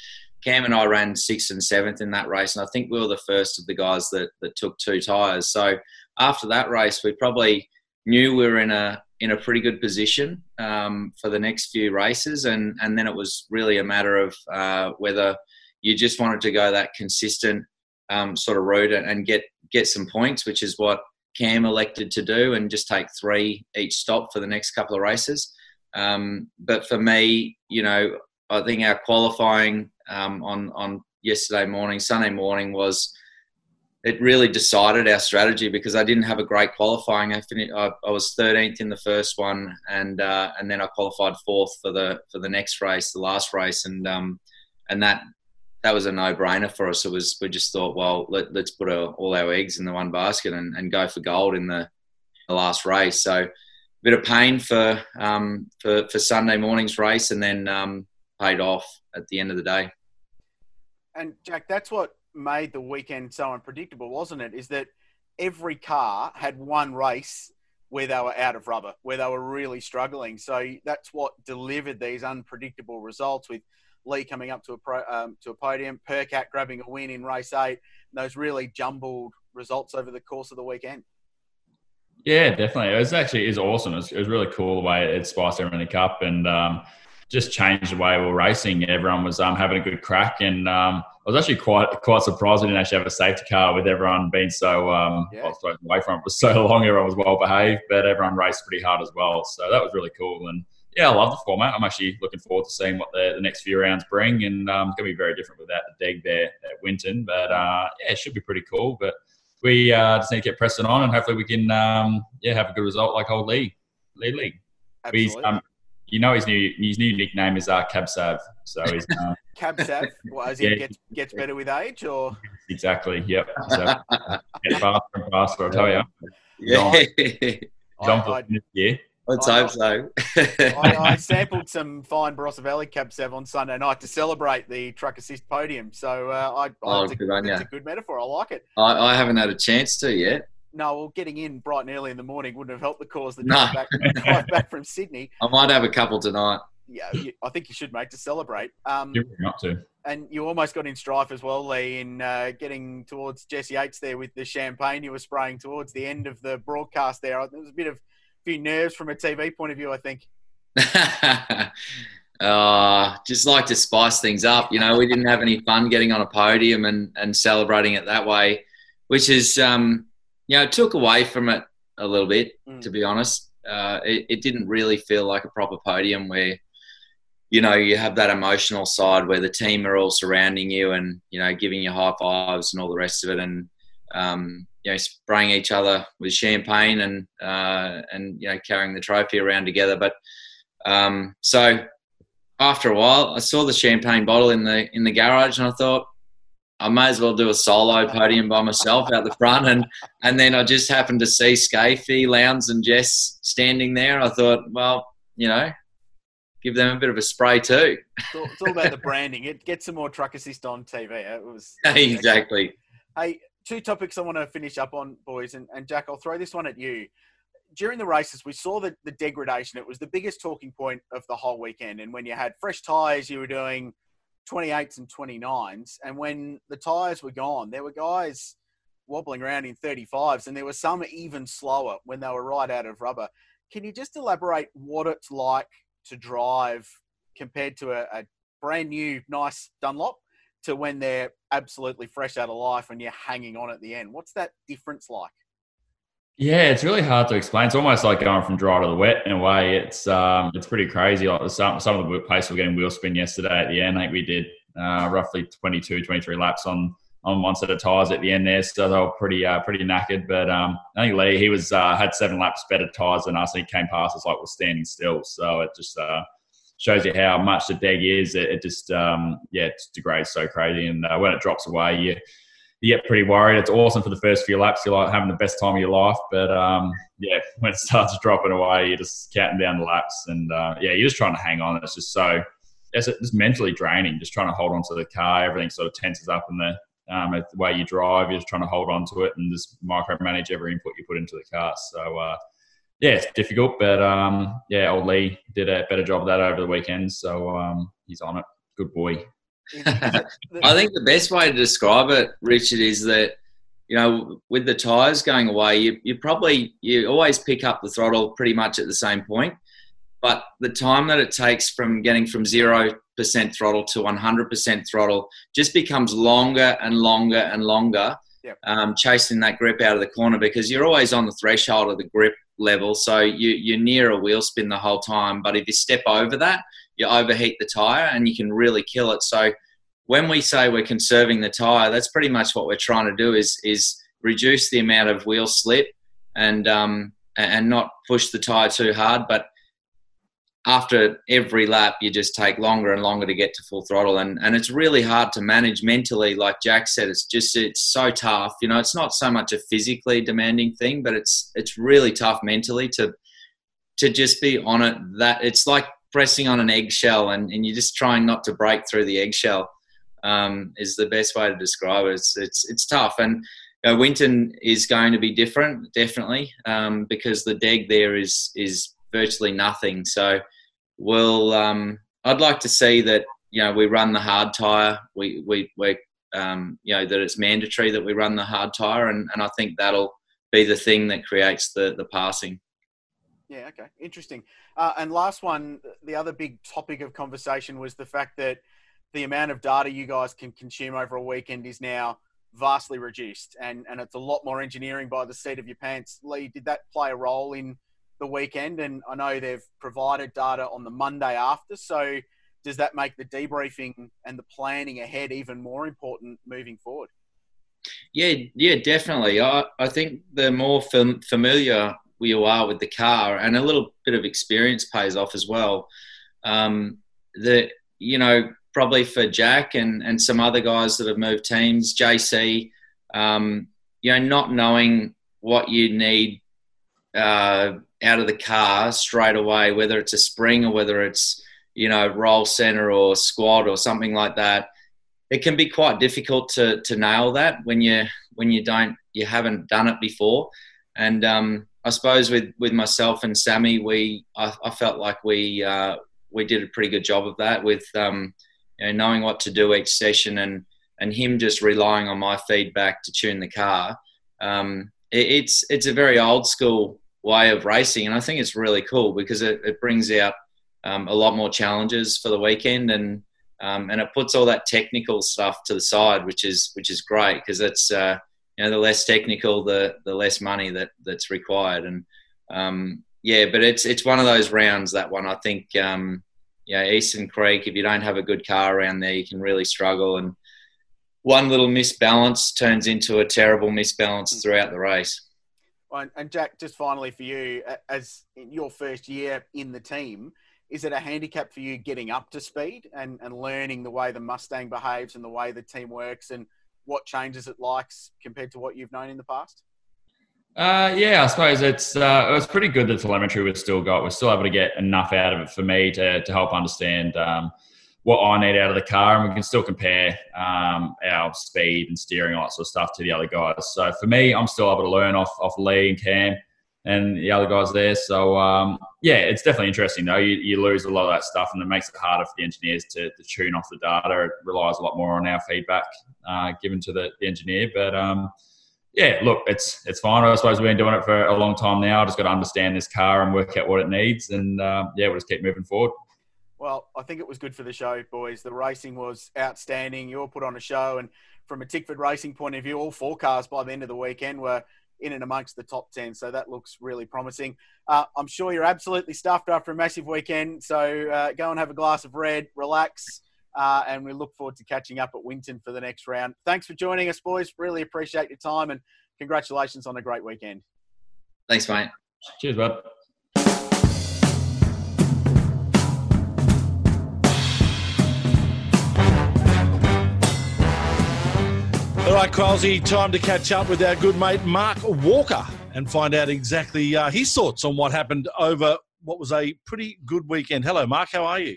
Cam and I ran sixth and seventh in that race, and I think we were the first of the guys that that took two tires. So after that race, we probably knew we were in a in a pretty good position um, for the next few races, and and then it was really a matter of uh, whether you just wanted to go that consistent um, sort of route and get get some points, which is what Cam elected to do, and just take three each stop for the next couple of races. Um, but for me, you know, I think our qualifying um, on on yesterday morning, Sunday morning was it really decided our strategy because I didn't have a great qualifying. I, finished, I, I was 13th in the first one, and uh, and then I qualified fourth for the for the next race, the last race, and um, and that that was a no-brainer for us. It was we just thought, well, let, us put our, all our eggs in the one basket and, and go for gold in the the last race. So a bit of pain for um, for, for Sunday morning's race, and then um, paid off at the end of the day. And Jack, that's what made the weekend so unpredictable, wasn't it? Is that every car had one race where they were out of rubber, where they were really struggling. So that's what delivered these unpredictable results with Lee coming up to a pro, um, to a podium, Percat grabbing a win in race eight, those really jumbled results over the course of the weekend. Yeah, definitely. It was actually it was awesome. It was, it was really cool the way it spiced everything up and um, just changed the way we were racing. Everyone was um, having a good crack, and um, I was actually quite quite surprised we didn't actually have a safety car with everyone being so um, yeah. away from it was so long. Everyone was well behaved, but everyone raced pretty hard as well. So that was really cool. And yeah, I love the format. I'm actually looking forward to seeing what the, the next few rounds bring, and um, it's going to be very different without the Deg there at Winton. But uh, yeah, it should be pretty cool. But we uh, just need to get pressing on, and hopefully we can um, yeah have a good result like old Lee Lee Lee. Absolutely. Um, you know his new his new nickname is uh, Cab Sav. So he's uh, Cab Sav. Well, as yeah. he gets gets better with age, or exactly. Yep. So get faster and faster. I'll tell you. Yeah. John, John I, year. Let's I, hope so. I, I, sampled some fine Barossa Valley Cab Sav on Sunday night to celebrate the truck assist podium. So uh, I, oh, it's, a, it's a good metaphor. I like it. I, I haven't had a chance to yet no, well, getting in bright and early in the morning wouldn't have helped the cause. The drive, no. back, drive back from Sydney. I might have a couple tonight. Yeah, I think you should make to celebrate. Um, You're not to. And you almost got in strife as well, Lee, in uh, getting towards Jesse Yates there with the champagne you were spraying towards the end of the broadcast there. There was a bit of a few nerves from a TV point of view, I think. uh, just like to spice things up. You know, we didn't have any fun getting on a podium and, and celebrating it that way, which is um, you know, it took away from it a little bit, mm. to be honest. Uh, it, it, didn't really feel like a proper podium where, you know, you have that emotional side where the team are all surrounding you and, you know, giving you high fives and all the rest of it and, um, you know, spraying each other with champagne and, uh, and, you know, carrying the trophy around together. But um, so after a while, I saw the champagne bottle in the, in the garage and I thought, I may as well do a solo podium by myself out the front. And, and then I just happened to see Skaifey, Lowndes, and Jess standing there. I thought, well, you know, give them a bit of a spray too. It's all, it's all about the branding. It gets some more truck assist on TV. It was exactly. Hey, two topics I want to finish up on, boys. And, and Jack, I'll throw this one at you. During the races, we saw the, the degradation. It was the biggest talking point of the whole weekend. And when you had fresh tyres, you were doing 28s and 29s. And when the tyres were gone, there were guys wobbling around in 35s, and there were some even slower when they were right out of rubber. Can you just elaborate what it's like to drive compared to a, a brand new, nice Dunlop to when they're absolutely fresh out of life and you're hanging on at the end? What's that difference like? Yeah, it's really hard to explain. It's almost like going from dry to the wet in a way. It's um, it's pretty crazy. Like some some of the pace we're getting wheel spin yesterday at the end. I think we did uh, roughly 22, 23 laps on on one set of tires at the end there, so they were pretty uh, pretty knackered. But um, I think Lee he was uh, had seven laps better tires than us, and he came past us like we're standing still. So it just uh, shows you how much the deg is. It, it just um, yeah, it degrades so crazy, and uh, when it drops away, you you get pretty worried. It's awesome for the first few laps. You're like having the best time of your life. But um, yeah, when it starts dropping away, you're just counting down the laps. And uh, yeah, you're just trying to hang on. It's just so, it's just mentally draining, just trying to hold on to the car. Everything sort of tenses up in the, um, the way you drive. You're just trying to hold on to it and just micromanage every input you put into the car. So, uh, yeah, it's difficult. But um, yeah, old Lee did a better job of that over the weekend. So um, he's on it. Good boy. I think the best way to describe it, Richard, is that you know with the tires going away, you you probably you always pick up the throttle pretty much at the same point, but the time that it takes from getting from zero percent throttle to one hundred percent throttle just becomes longer and longer and longer. Um, chasing that grip out of the corner because you're always on the threshold of the grip level, so you, you're near a wheel spin the whole time. But if you step over that, you overheat the tire and you can really kill it. So when we say we're conserving the tire, that's pretty much what we're trying to do is is reduce the amount of wheel slip and um, and not push the tire too hard. But after every lap, you just take longer and longer to get to full throttle, and and it's really hard to manage mentally. Like Jack said, it's just it's so tough. You know, it's not so much a physically demanding thing, but it's it's really tough mentally to to just be on it. That it's like pressing on an eggshell, and and you're just trying not to break through the eggshell. Um, is the best way to describe it. It's it's it's tough, and know, Winton is going to be different, definitely, um, because the deg there is is virtually nothing. So we'll. Um, I'd like to see that you know we run the hard tire. We we we um, you know that it's mandatory that we run the hard tire, and, and I think that'll be the thing that creates the the passing. Yeah. Okay. Interesting. Uh, and last one, the other big topic of conversation was the fact that the amount of data you guys can consume over a weekend is now vastly reduced, and and it's a lot more engineering by the seat of your pants. Lee, did that play a role in the weekend? And I know they've provided data on the Monday after, so does that make the debriefing and the planning ahead even more important moving forward? Yeah, yeah, definitely. I, I think the more fam- familiar you are with the car, and a little bit of experience pays off as well. Um, the you know probably for Jack and, and some other guys that have moved teams, JC, um, you know, not knowing what you need uh, out of the car straight away, whether it's a spring or whether it's, you know, roll center or squad or something like that. It can be quite difficult to, to nail that when you when you don't you haven't done it before. And um, I suppose with, with myself and Sammy, we I, I felt like we uh, we did a pretty good job of that with um, you know, knowing what to do each session and and him just relying on my feedback to tune the car. Um, it, it's it's a very old school way of racing, and I think it's really cool because it, it brings out um, a lot more challenges for the weekend, and um, and it puts all that technical stuff to the side, which is which is great because it's uh, you know the less technical, the the less money that that's required, and um, yeah, but it's it's one of those rounds that one I think um, know, Eastern Creek, if you don't have a good car around there, you can really struggle. And one little misbalance turns into a terrible misbalance throughout the race. And Jack, just finally for you, as your first year in the team, is it a handicap for you getting up to speed and, and learning the way the Mustang behaves and the way the team works and what changes it likes compared to what you've known in the past? Uh, yeah, I suppose it's uh, it was pretty good the telemetry we've still got. We're still able to get enough out of it for me to, to help understand um, what I need out of the car, and we can still compare um, our speed and steering all that sort of stuff to the other guys. So for me, I'm still able to learn off off Lee and Cam and the other guys there. So um, yeah, it's definitely interesting though. You, you, lose a lot of that stuff, and it makes it harder for the engineers to, to tune off the data. It relies a lot more on our feedback uh, given to the, the engineer, but um, yeah, look, it's it's fine. I suppose we've been doing it for a long time now. I just got to understand this car and work out what it needs, and uh, yeah, we'll just keep moving forward. Well, I think it was good for the show, boys. The racing was outstanding. You all put on a show, and from a Tickford racing point of view, all four cars by the end of the weekend were in and amongst the top 10. So that looks really promising. Uh, I'm sure you're absolutely stuffed after a massive weekend. So uh, go and have a glass of red, relax, uh, and we look forward to catching up at Winton for the next round. Thanks for joining us, boys. Really appreciate your time and congratulations on a great weekend. Thanks, mate. Cheers, bud. Right, Kralsey, time to catch up with our good mate Mark Walker and find out exactly uh, his thoughts on what happened over what was a pretty good weekend. Hello, Mark. How are you?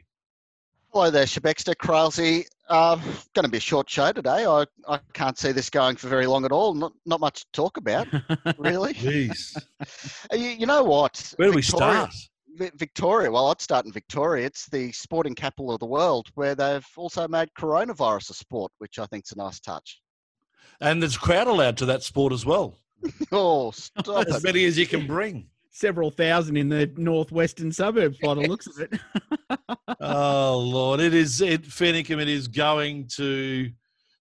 Hello there, Shebexter, Kralsey. Uh, going to be a short show today. I, I can't see this going for very long at all. Not not much to talk about, really. Jeez. you, you, know what? Where do Victoria, we start? Victoria. Well, I'd start in Victoria. It's the sporting capital of the world, where they've also made coronavirus a sport, which I think is a nice touch. And there's a crowd allowed to that sport as well. oh, stop as it. many as you can bring several thousand in the northwestern suburbs by the looks of it. oh Lord, it is it Fennicum. It is going to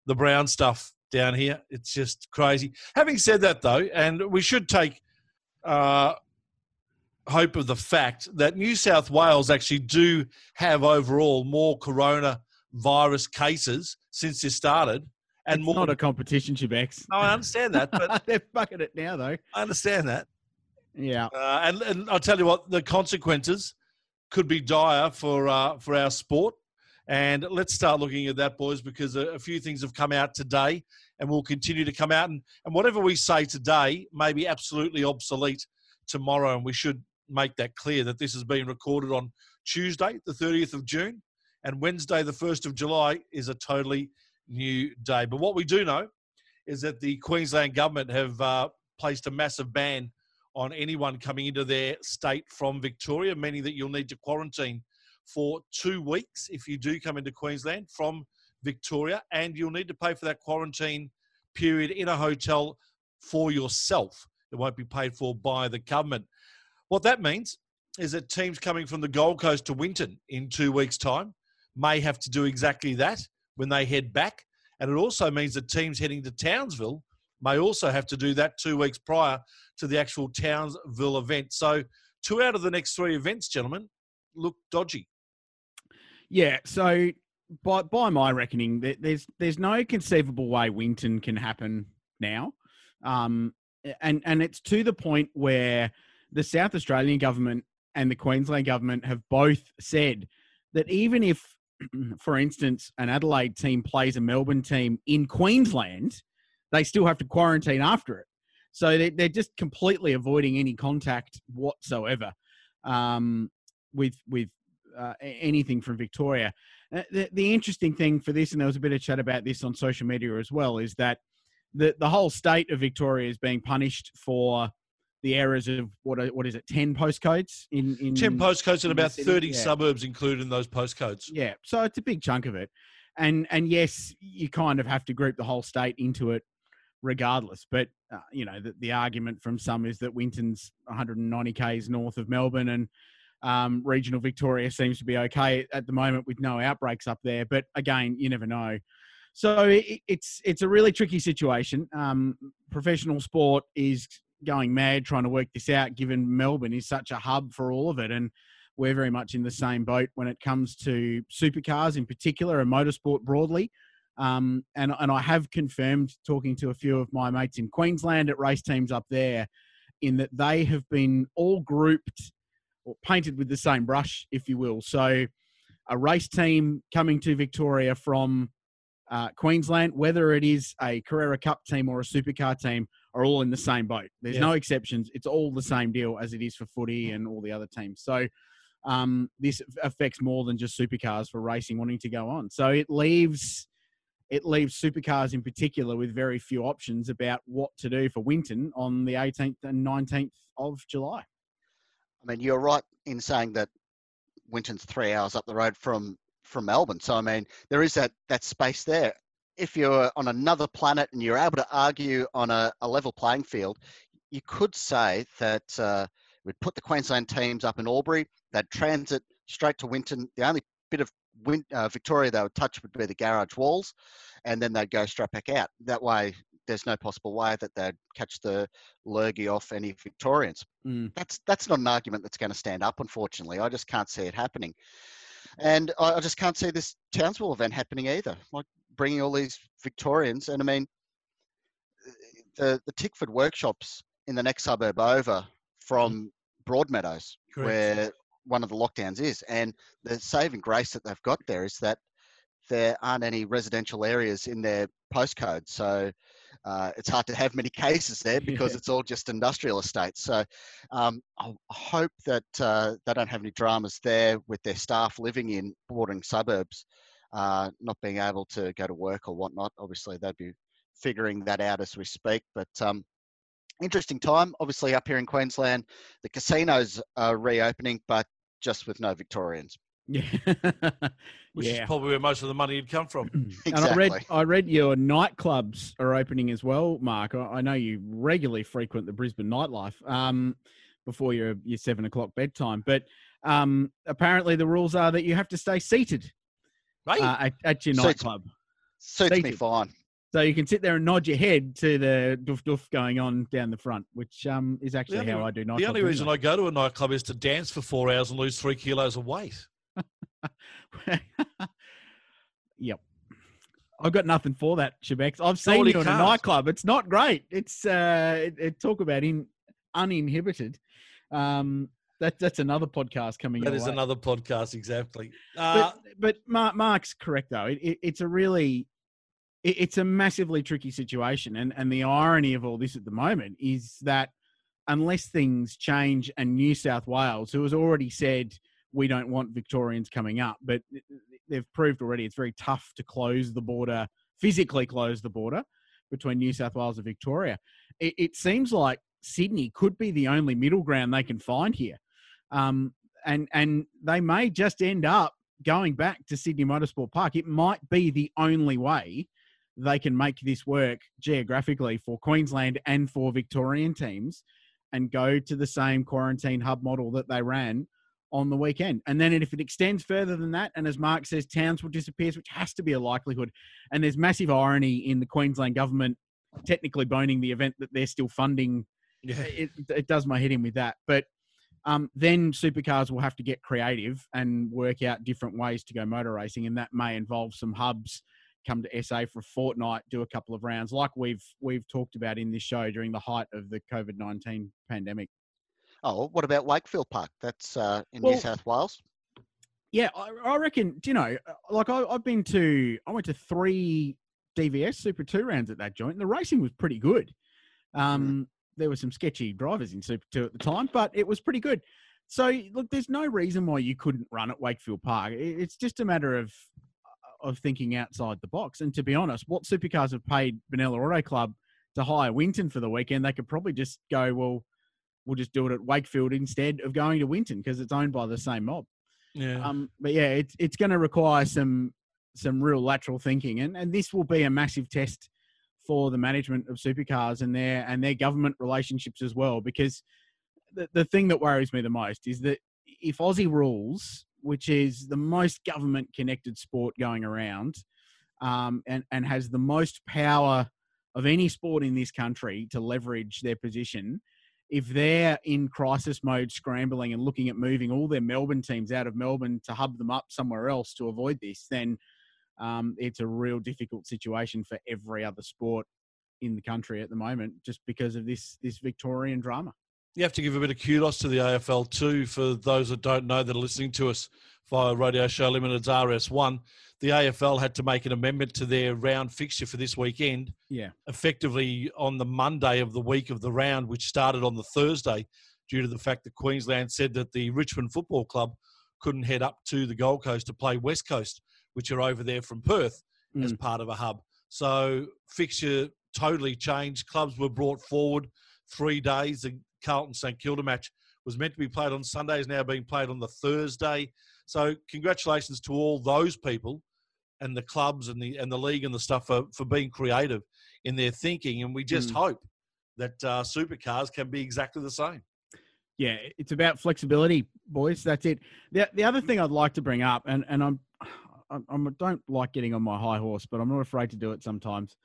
the brown stuff down here. It's just crazy. Having said that, though, and we should take uh, hope of the fact that New South Wales actually do have overall more coronavirus cases since this started. And it's more, not a competition, Shebex. No, I understand that, but they're fucking it now, though. I understand that. Yeah. Uh, and, and I'll tell you what, the consequences could be dire for uh, for our sport. And let's start looking at that, boys, because a, a few things have come out today and will continue to come out. And, and whatever we say today may be absolutely obsolete tomorrow. And we should make that clear that this has been recorded on Tuesday, the 30th of June, and Wednesday, the 1st of July, is a totally new day. But what we do know is that the Queensland government have uh, placed a massive ban on anyone coming into their state from Victoria, meaning that you'll need to quarantine for two weeks if you do come into Queensland from Victoria, and you'll need to pay for that quarantine period in a hotel for yourself. It won't be paid for by the government. What that means is that teams coming from the Gold Coast to Winton in two weeks' time may have to do exactly that when they head back. And it also means that teams heading to Townsville may also have to do that two weeks prior to the actual Townsville event. So, two out of the next three events, gentlemen, look dodgy. Yeah. So, by by my reckoning, there's there's no conceivable way Winton can happen now, um, and and it's to the point where the South Australian government and the Queensland government have both said that even if, for instance, an Adelaide team plays a Melbourne team in Queensland, they still have to quarantine after it. So they're just completely avoiding any contact whatsoever um, with with uh, anything from Victoria. Uh, the, the interesting thing for this, and there was a bit of chat about this on social media as well, is that the the whole state of Victoria is being punished for the errors of what what is it, ten postcodes in in ten postcodes and about thirty yeah. suburbs included in those postcodes. Yeah, so it's a big chunk of it, and and yes, you kind of have to group the whole state into it, regardless. But uh, you know, the, the argument from some is that Winton's 190 k's north of Melbourne, and um, regional Victoria seems to be okay at the moment with no outbreaks up there. But again, you never know. So it, it's it's a really tricky situation. Um, professional sport is going mad trying to work this out, given Melbourne is such a hub for all of it. And we're very much in the same boat when it comes to supercars in particular and motorsport broadly. Um, and, and I have confirmed, talking to a few of my mates in Queensland at race teams up there, in that they have been all grouped or painted with the same brush, if you will. So a race team coming to Victoria from uh, Queensland, whether it is a Carrera Cup team or a supercar team, are all in the same boat. There's yeah. no exceptions. It's all the same deal as it is for footy and all the other teams. So um, this affects more than just supercars for racing wanting to go on. So it leaves it leaves supercars in particular with very few options about what to do for Winton on the 18th and 19th of July. I mean, you're right in saying that Winton's three hours up the road from from Melbourne. So I mean, there is that that space there if you're on another planet and you're able to argue on a, a level playing field, you could say that uh, we'd put the Queensland teams up in Albury, they'd transit straight to Winton. The only bit of Win, uh, Victoria they would touch would be the garage walls, and then they'd go straight back out. That way, there's no possible way that they'd catch the lurgy off any Victorians. Mm. That's that's not an argument that's going to stand up. Unfortunately, I just can't see it happening, and I, I just can't see this Townsville event happening either. Like bringing all these Victorians. And I mean, the the Tickford workshops in the next suburb over from Broadmeadows, Correct. where one of the lockdowns is, and the saving grace that they've got there is that there aren't any residential areas in their postcode, so uh, it's hard to have many cases there because yeah. it's all just industrial estates. So um, I hope that uh, they don't have any dramas there with their staff living in bordering suburbs uh, not being able to go to work or whatnot. Obviously, they'd be figuring that out as we speak. But um, interesting time, obviously, up here in Queensland. The casinos are reopening, but just with no Victorians. Yeah, which yeah. is probably where most of the money had come from. exactly. And I read, I read your nightclubs are opening as well, Mark. I know you regularly frequent the Brisbane nightlife um, before your your seven o'clock bedtime, but um, apparently the rules are that you have to stay seated right? Uh, at, at, your nightclub. Suits Seated. me fine. So you can sit there and nod your head to the doof doof going on down the front, which um, is actually only, how I do nightclubs. The only reason I go to a nightclub is to dance for four hours and lose three kilos of weight. yep. I've got nothing for that, Shebex. I've seen you in a nightclub. It's not great. It's uh, it, it talk about in uninhibited. Um, that, that's another podcast coming. That your way. another podcast, exactly. Uh, but, but Mark, Mark's correct though. It, it, it's a really, it, it's a massively tricky situation, and and the irony of all this at the moment is that unless things change, and New South Wales, who has already said we don't want Victorians coming up, but they've proved already it's very tough to close the border, physically close the border between New South Wales and Victoria. It, it seems like Sydney could be the only middle ground they can find here. Um, and and they may just end up going back to Sydney Motorsport Park. It might be the only way they can make this work geographically for Queensland and for Victorian teams and go to the same quarantine hub model that they ran on the weekend. And then if it extends further than that, and as Mark says, Townsville disappears, which has to be a likelihood. And there's massive irony in the Queensland government technically boning the event that they're still funding. Yeah. It, it does my head in with that. But um, then supercars will have to get creative and work out different ways to go motor racing, and that may involve some hubs come to SA for a fortnight, do a couple of rounds, like we've we've talked about in this show during the height of the COVID nineteen pandemic. Oh, what about Wakefield Park? That's uh, in Well- New South Wales. Yeah, I, I reckon. You know? Like I, I've been to, I went to three DVS Super Two rounds at that joint, and the racing was pretty good. Um, There were some sketchy drivers in Super Two at the time, but it was pretty good. So look, there's no reason why you couldn't run at Wakefield Park. It's just a matter of of thinking outside the box. And to be honest, what supercars have paid Benalla Auto Club to hire Winton for the weekend, they could probably just go, well, we'll just do it at Wakefield instead of going to Winton because it's owned by the same mob. Yeah. Um, but yeah, it's it's going to require some some real lateral thinking, and and this will be a massive test for the management of supercars and their and their government relationships as well. Because the the thing that worries me the most is that if Aussie rules, which is the most government connected sport going around, um, and and has the most power of any sport in this country to leverage their position, if they're in crisis mode, scrambling and looking at moving all their Melbourne teams out of Melbourne to hub them up somewhere else to avoid this, then um, it's a real difficult situation for every other sport in the country at the moment, just because of this this Victorian drama. You have to give a bit of kudos to the AFL too for those that don't know that are listening to us via Radio Show Limited's RS1. The AFL had to make an amendment to their round fixture for this weekend, Yeah, effectively on the Monday of the week of the round, which started on the Thursday, due to the fact that Queensland said that the Richmond Football Club couldn't head up to the Gold Coast to play West Coast, which are over there from Perth as part of a hub. So fixture totally changed. Clubs were brought forward three days. The Carlton St Kilda match was meant to be played on Sunday, is now being played on the Thursday. So congratulations to all those people and the clubs and the and the league and the stuff for, for being creative in their thinking. And we just Mm. hope that uh, supercars can be exactly the same. yeah, it's about flexibility, boys. That's it. The the other thing I'd like to bring up, and and I'm I'm, I'm I don't like getting on my high horse, but I'm not afraid to do it sometimes.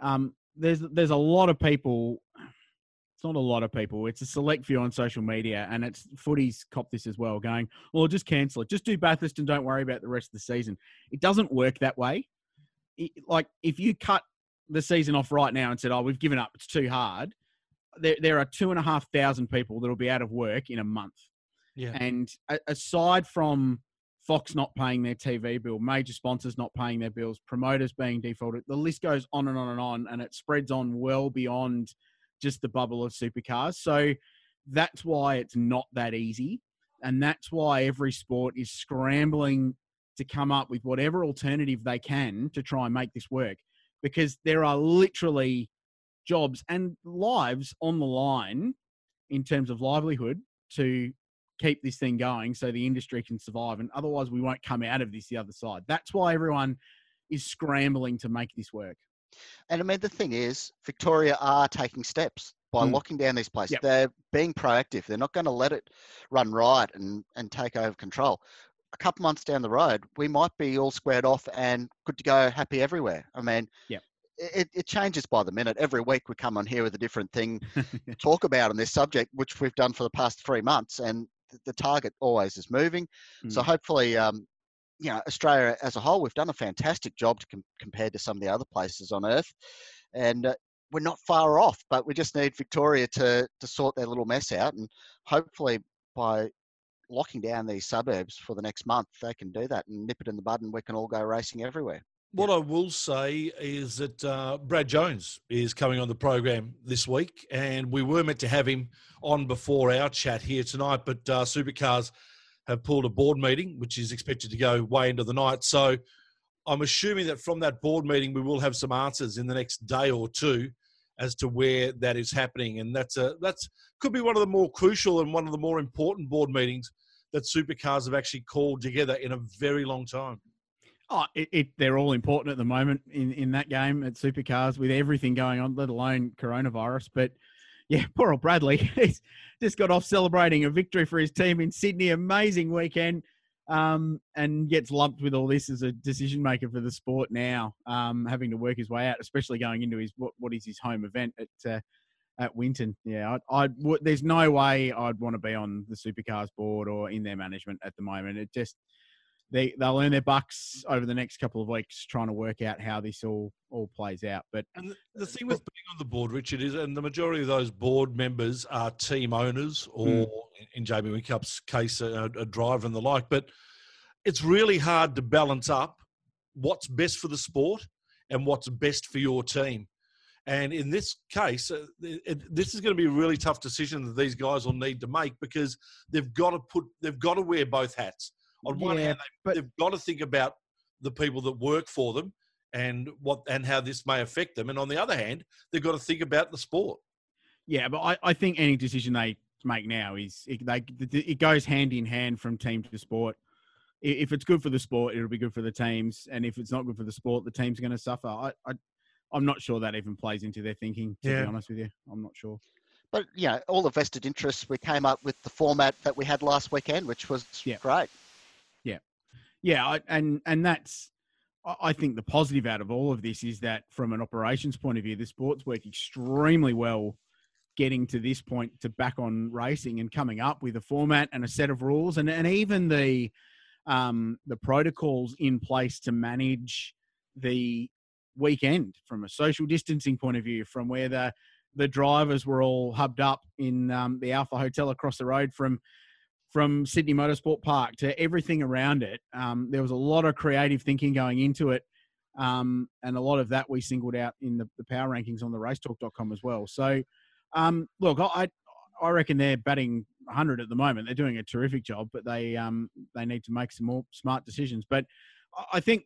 Um, there's there's a lot of people. It's not a lot of people. It's a select few on social media, and it's footies cop this as well. Going, well, just cancel it. Just do Bathurst and don't worry about the rest of the season. It doesn't work that way. It- like if you cut the season off right now and said, "Oh, we've given up. It's too hard." There, there are two and a half thousand people that'll be out of work in a month. Yeah. And aside from Fox not paying their TV bill, major sponsors not paying their bills, promoters being defaulted, the list goes on and on and on, and it spreads on well beyond just the bubble of supercars. So that's why it's not that easy. And that's why every sport is scrambling to come up with whatever alternative they can to try and make this work. Because there are literally jobs and lives on the line in terms of livelihood to keep this thing going so the industry can survive. And otherwise, we won't come out of this the other side. That's why everyone is scrambling to make this work. And I mean, the thing is, Victoria are taking steps by Mm. locking down these places. Yep. They're being proactive. They're not going to let it run riot and, and take over control. A couple months down the road, we might be all squared off and good to go, happy everywhere. I mean, Yep. it, it changes by the minute. Every week we come on here with a different thing to talk about on this subject, which we've done for the past three months, and the target always is moving. So Mm. hopefully, um, you know, Australia as a whole, we've done a fantastic job to com- compared to some of the other places on Earth, and uh, we're not far off. But we just need Victoria to to sort their little mess out, and hopefully, by locking down these suburbs for the next month, they can do that and nip it in the bud, and we can all go racing everywhere. What I will say is that uh, Brad Jones is coming on the program this week, and we were meant to have him on before our chat here tonight, but uh, Supercars have pulled a board meeting, which is expected to go way into the night. So I'm assuming that from that board meeting, we will have some answers in the next day or two as to where that is happening, and that's a that's could be one of the more crucial and one of the more important board meetings that Supercars have actually called together in a very long time. Oh, it, it, they're all important at the moment in, in that game at Supercars with everything going on, let alone coronavirus. But yeah, poor old Bradley. He's just got off celebrating a victory for his team in Sydney. Amazing weekend. Um, and gets lumped with all this as a decision maker for the sport now, um, having to work his way out, especially going into his what, what is his home event at uh, at Winton. Yeah, I, I w- there's no way I'd want to be on the Supercars board or in their management at the moment. It just they they'll earn their bucks over the next couple of weeks trying to work out how this all all plays out. But and the, the thing with being on the board, Richard, is and the majority of those board members are team owners or, mm. in Jamie Whincup's case, a, a driver and the like. But it's really hard to balance up what's best for the sport and what's best for your team. And in this case, uh, it, this is going to be a really tough decision that these guys will need to make because they've got to put, they've got to wear both hats on one yeah, hand, they, but, they've got to think about the people that work for them and what and how this may affect them. And on the other hand, they've got to think about the sport. Yeah, but I, I think any decision they make now is it, they, it goes hand in hand from team to sport. If it's good for the sport, it'll be good for the teams, and if it's not good for the sport, the team's going to suffer. I, I I'm not sure that even plays into their thinking. To yeah. be honest with you, I'm not sure. But you know, all the vested interests, we came up with the format that we had last weekend, which was yeah. great yeah, and and that's I think the positive out of all of this is that from an operations point of view, the sports work extremely well getting to this point to back on racing and coming up with a format and a set of rules and, and even the um, the protocols in place to manage the weekend from a social distancing point of view, from where the the drivers were all hubbed up in um, the Alpha Hotel across the road from from Sydney Motorsport Park to everything around it. Um, there was a lot of creative thinking going into it. Um, and a lot of that we singled out in the, the power rankings on the racetalk.com as well. So, um, look, I, I reckon they're batting 100 at the moment. They're doing a terrific job, but they, um, they need to make some more smart decisions. But I think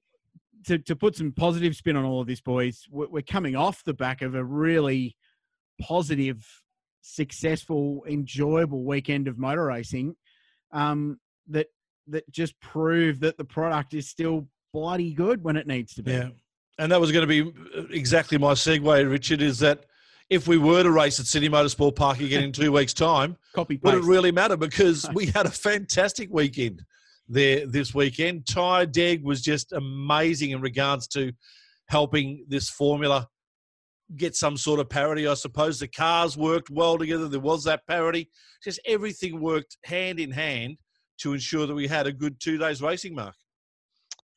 to, to put some positive spin on all of this, boys, we're coming off the back of a really positive, successful, enjoyable weekend of motor racing um, that that just prove that the product is still bloody good when it needs to be. Yeah, and that was going to be uh, exactly my segue, Richard. Is that if we were to race at Sydney Motorsport Park again in two weeks' time, Copy would it really matter? Because we had a fantastic weekend there this weekend. Tyre Deg was just amazing in regards to helping this formula get some sort of parity, I suppose. The cars worked well together. There was that parity. Just everything worked hand in hand to ensure that we had a good two days racing mark.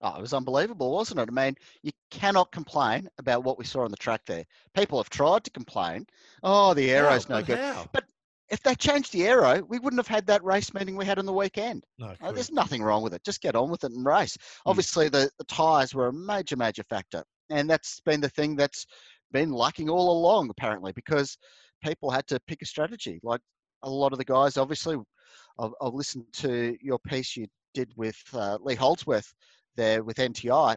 Oh, it was unbelievable, wasn't it? I mean, you cannot complain about what we saw on the track there. People have tried to complain. Oh, the aero's how? no good. How? But if they changed the aero, we wouldn't have had that race meeting we had on the weekend. No, uh, there's nothing wrong with it. Just get on with it and race. Mm. Obviously, the, the tyres were a major, major factor. And that's been the thing that's been lacking all along, apparently, because people had to pick a strategy. Like a lot of the guys, obviously, I've, I've listened to your piece you did with uh, Lee Holdsworth there with NTI,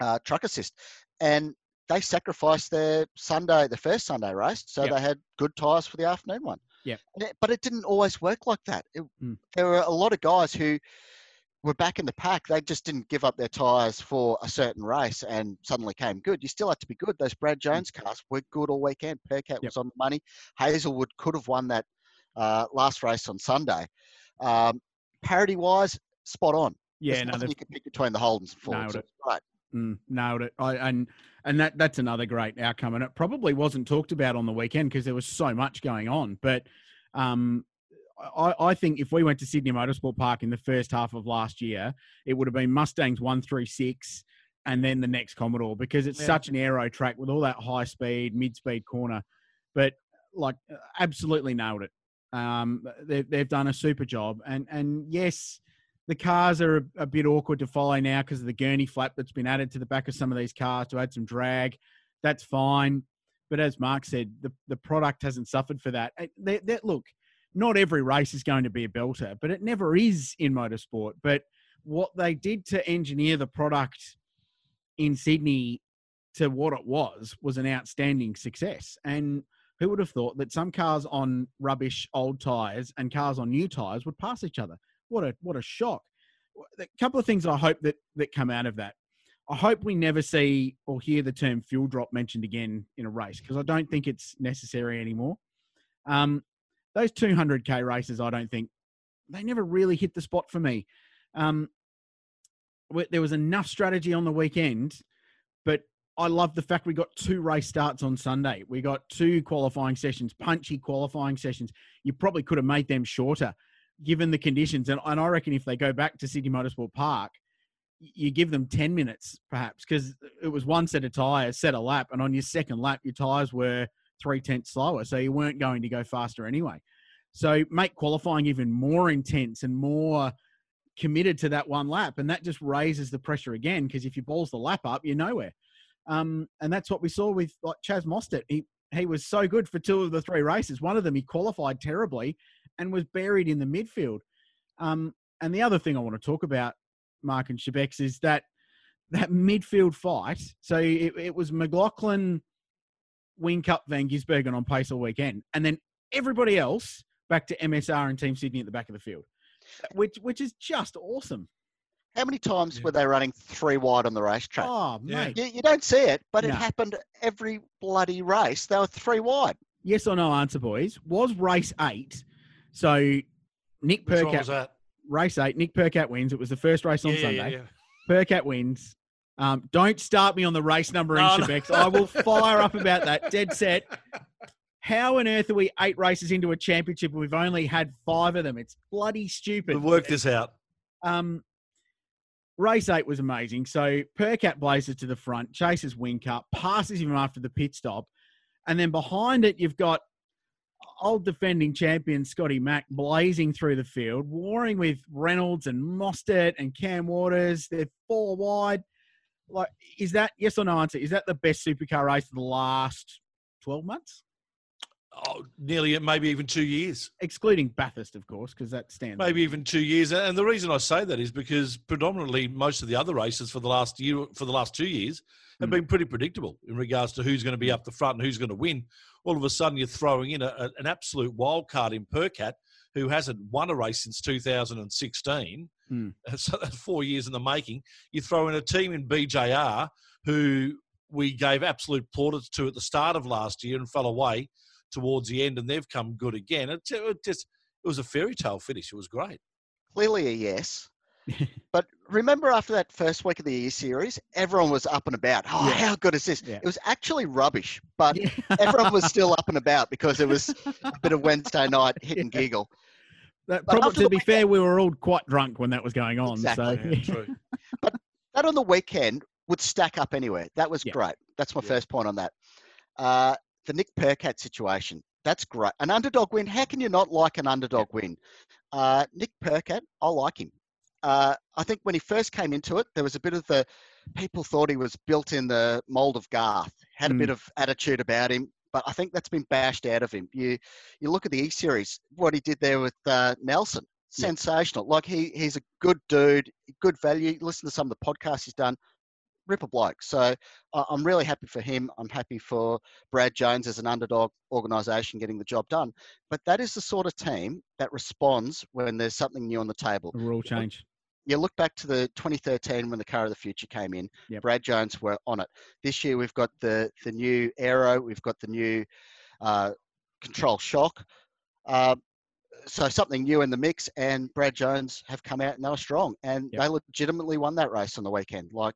uh, Truck Assist, and they sacrificed their Sunday, the first Sunday race, so yep. they had good tyres for the afternoon one. Yeah. But it didn't always work like that. It, mm. There were a lot of guys who were back in the pack. They just didn't give up their tyres for a certain race and suddenly came good. You still had to be good. Those Brad mm. Jones cars were good all weekend. Percat yep. was on the money. Hazelwood could have won that uh, last race on Sunday. Um, parity wise, spot on. Yeah, There's no, nothing you can pick between the Holdens and Fords. Nailed it. Right. Mm, nailed it. I, and and that that's another great outcome. And it probably wasn't talked about on the weekend because there was so much going on. But um, I, I, think if we went to Sydney Motorsport Park in the first half of last year, it would have been Mustangs 136 and then the next Commodore because it's yeah. such an aero track with all that high speed, mid speed corner. But like, absolutely nailed it. Um, they've they've done a super job, and and yes, the cars are a, a bit awkward to follow now because of the gurney flap that's been added to the back of some of these cars to add some drag. That's fine, but as Mark said, the the product hasn't suffered for that. They, they, look, not every race is going to be a belter, but it never is in motorsport. But what they did to engineer the product in Sydney to what it was was an outstanding success. And who would have thought that some cars on rubbish old tires and cars on new tires would pass each other? What a what a shock! A couple of things I hope that that come out of that. I hope we never see or hear the term fuel drop mentioned again in a race because I don't think it's necessary anymore. Um, those 200k races, I don't think they never really hit the spot for me. Um, there was enough strategy on the weekend, but I love the fact we got two race starts on Sunday. We got two qualifying sessions, punchy qualifying sessions. You probably could have made them shorter given the conditions. And, and I reckon if they go back to Sydney Motorsport Park, you give them 10 minutes perhaps because it was one set of tyres, set a lap. And on your second lap, your tyres were three tenths slower. So you weren't going to go faster anyway. So make qualifying even more intense and more committed to that one lap. And that just raises the pressure again because if you balls the lap up, you're nowhere. Um, and that's what we saw with like Chaz Mostert. He he was so good for two of the three races. One of them he qualified terribly and was buried in the midfield. Um, and the other thing I want to talk about, Mark and Shebex, is that that midfield fight. So it, it was McLaughlin, Whincup, Van Gisbergen on pace all weekend, and then everybody else back to MSR and Team Sydney at the back of the field, uh, which which is just awesome. How many times were they running three wide on the racetrack? Oh, mate. You, you don't see it, but it happened every bloody race. They were three wide. Yes or no answer, boys. Was race eight. So Nick Which one Percat race eight. Nick Percat wins. It was the first race on Yeah, yeah, Sunday. yeah. Percat wins. Um, don't start me on the race number in No, no. I will fire up about that. Dead set. How on earth are we eight races into a championship and we've only had five of them? It's bloody stupid. We'll work this out. Um, race eight was amazing. So Percat blazes to the front, chases Whincup, passes him after the pit stop, and then behind it you've got old defending champion Scotty Mack blazing through the field, warring with Reynolds and Mostert and Cam Waters. They're four wide. Like, is that yes or no answer? Is that the best supercar race of the last twelve months, Oh, nearly, maybe even two years. excluding Bathurst, of course, because that stands. Maybe even two years. And the reason I say that is because predominantly most of the other races for the last year, for the last two years, have Mm. been pretty predictable in regards to who's going to be up the front and who's going to win. All of a sudden, you're throwing in a, a- an absolute wild card in Percat, who hasn't won a race since 2016. Mm. So that's four years in the making. You throw in a team in BJR who we gave absolute plaudits to at the start of last year and fell away towards the end, and they've come good again. It, it just it was a fairy tale finish. It was great. Clearly a yes. but remember after that first week of the year series, everyone was up and about. Oh, Yeah. how good is this? Yeah. It was actually rubbish, but everyone was still up and about because it was a bit of Wednesday night hit and giggle. That, probably, to the be fair, we were all quite drunk when that was going on. Exactly. So That on the weekend would stack up anywhere. That was Yeah. great. That's my first point on that. Uh, the Nick Percat situation. That's great. An underdog win. How can you not like an underdog win? Uh, Nick Percat, I like him. Uh, I think when he first came into it, there was a bit of the people thought he was built in the mold of Garth, had a Mm. bit of attitude about him, but I think that's been bashed out of him. You you look at the E Series, what he did there with uh, Nelson, Yeah. sensational. Like he he's a good dude, good value. Listen to some of the podcasts he's done, ripper bloke. So I'm really happy for him. I'm happy for Brad Jones as an underdog organisation getting the job done. But that is the sort of team that responds when there's something new on the table a rule change. You look back to the 2013 when the car of the future came in. Yep. Brad Jones were on it. This year we've got the the new Aero, we've got the new uh, Control Shock. Uh, so something new in the mix, and Brad Jones have come out and they were strong, and Yep. they legitimately won that race on the weekend. Like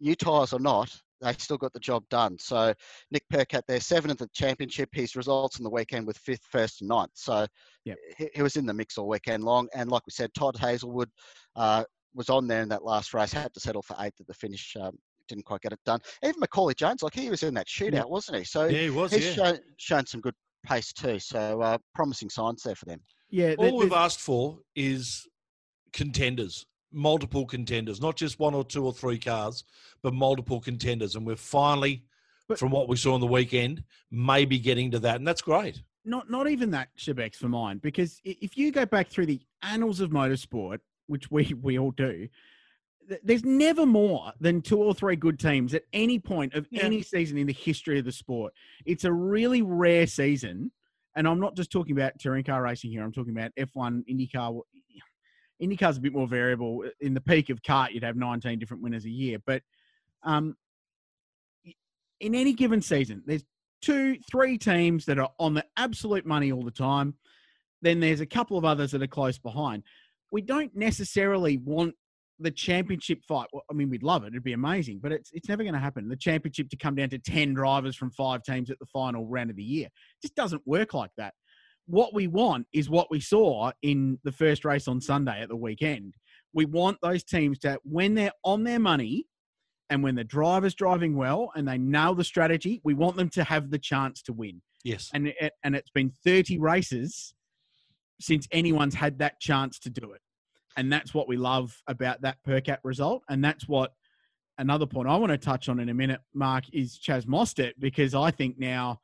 new tyres or not, they still got the job done. So Nick Percat, there seventh at the championship. His results on the weekend with fifth, first, and ninth. So Yep. he, he was in the mix all weekend long. And like we said, Todd Hazelwood uh, was on there in that last race. Had to settle for eighth at the finish. Um, didn't quite get it done. Even Macauley Jones, like he was in that shootout, wasn't he? So Yeah, he was. he's Yeah. shown, shown some good pace too. So uh, promising signs there for them. Yeah, All we've asked for is contenders, multiple contenders, not just one or two or three cars, but multiple contenders. And we're finally, from what we saw on the weekend, maybe getting to that. And that's great. not not even that Shebex for mine because if you go back through the annals of motorsport, which we we all do, there's never more than two or three good teams at any point of Yeah. any season in the history of the sport. It's a really rare season, and I'm not just talking about touring car racing here. I'm talking about F1, IndyCar. IndyCar's a bit more variable. In the peak of kart, you'd have 19 different winners a year, but um, in any given season, there's two, three teams that are on the absolute money all the time. Then there's a couple of others that are close behind. We don't necessarily want the championship fight. Well, I mean, we'd love it; it'd be amazing, but it's it's never going to happen. The championship to come down to ten drivers from five teams at the final round of the year it just doesn't work like that. What we want is what we saw in the first race on Sunday at the weekend. We want those teams to, when they're on their money, and when the driver's driving well and they nail the strategy, we want them to have the chance to win. Yes. And it, and it's been 30 races since anyone's had that chance to do it. And that's what we love about that per Percat result. And that's what another point I want to touch on in a minute, Mark, is Chaz Mostert, because I think now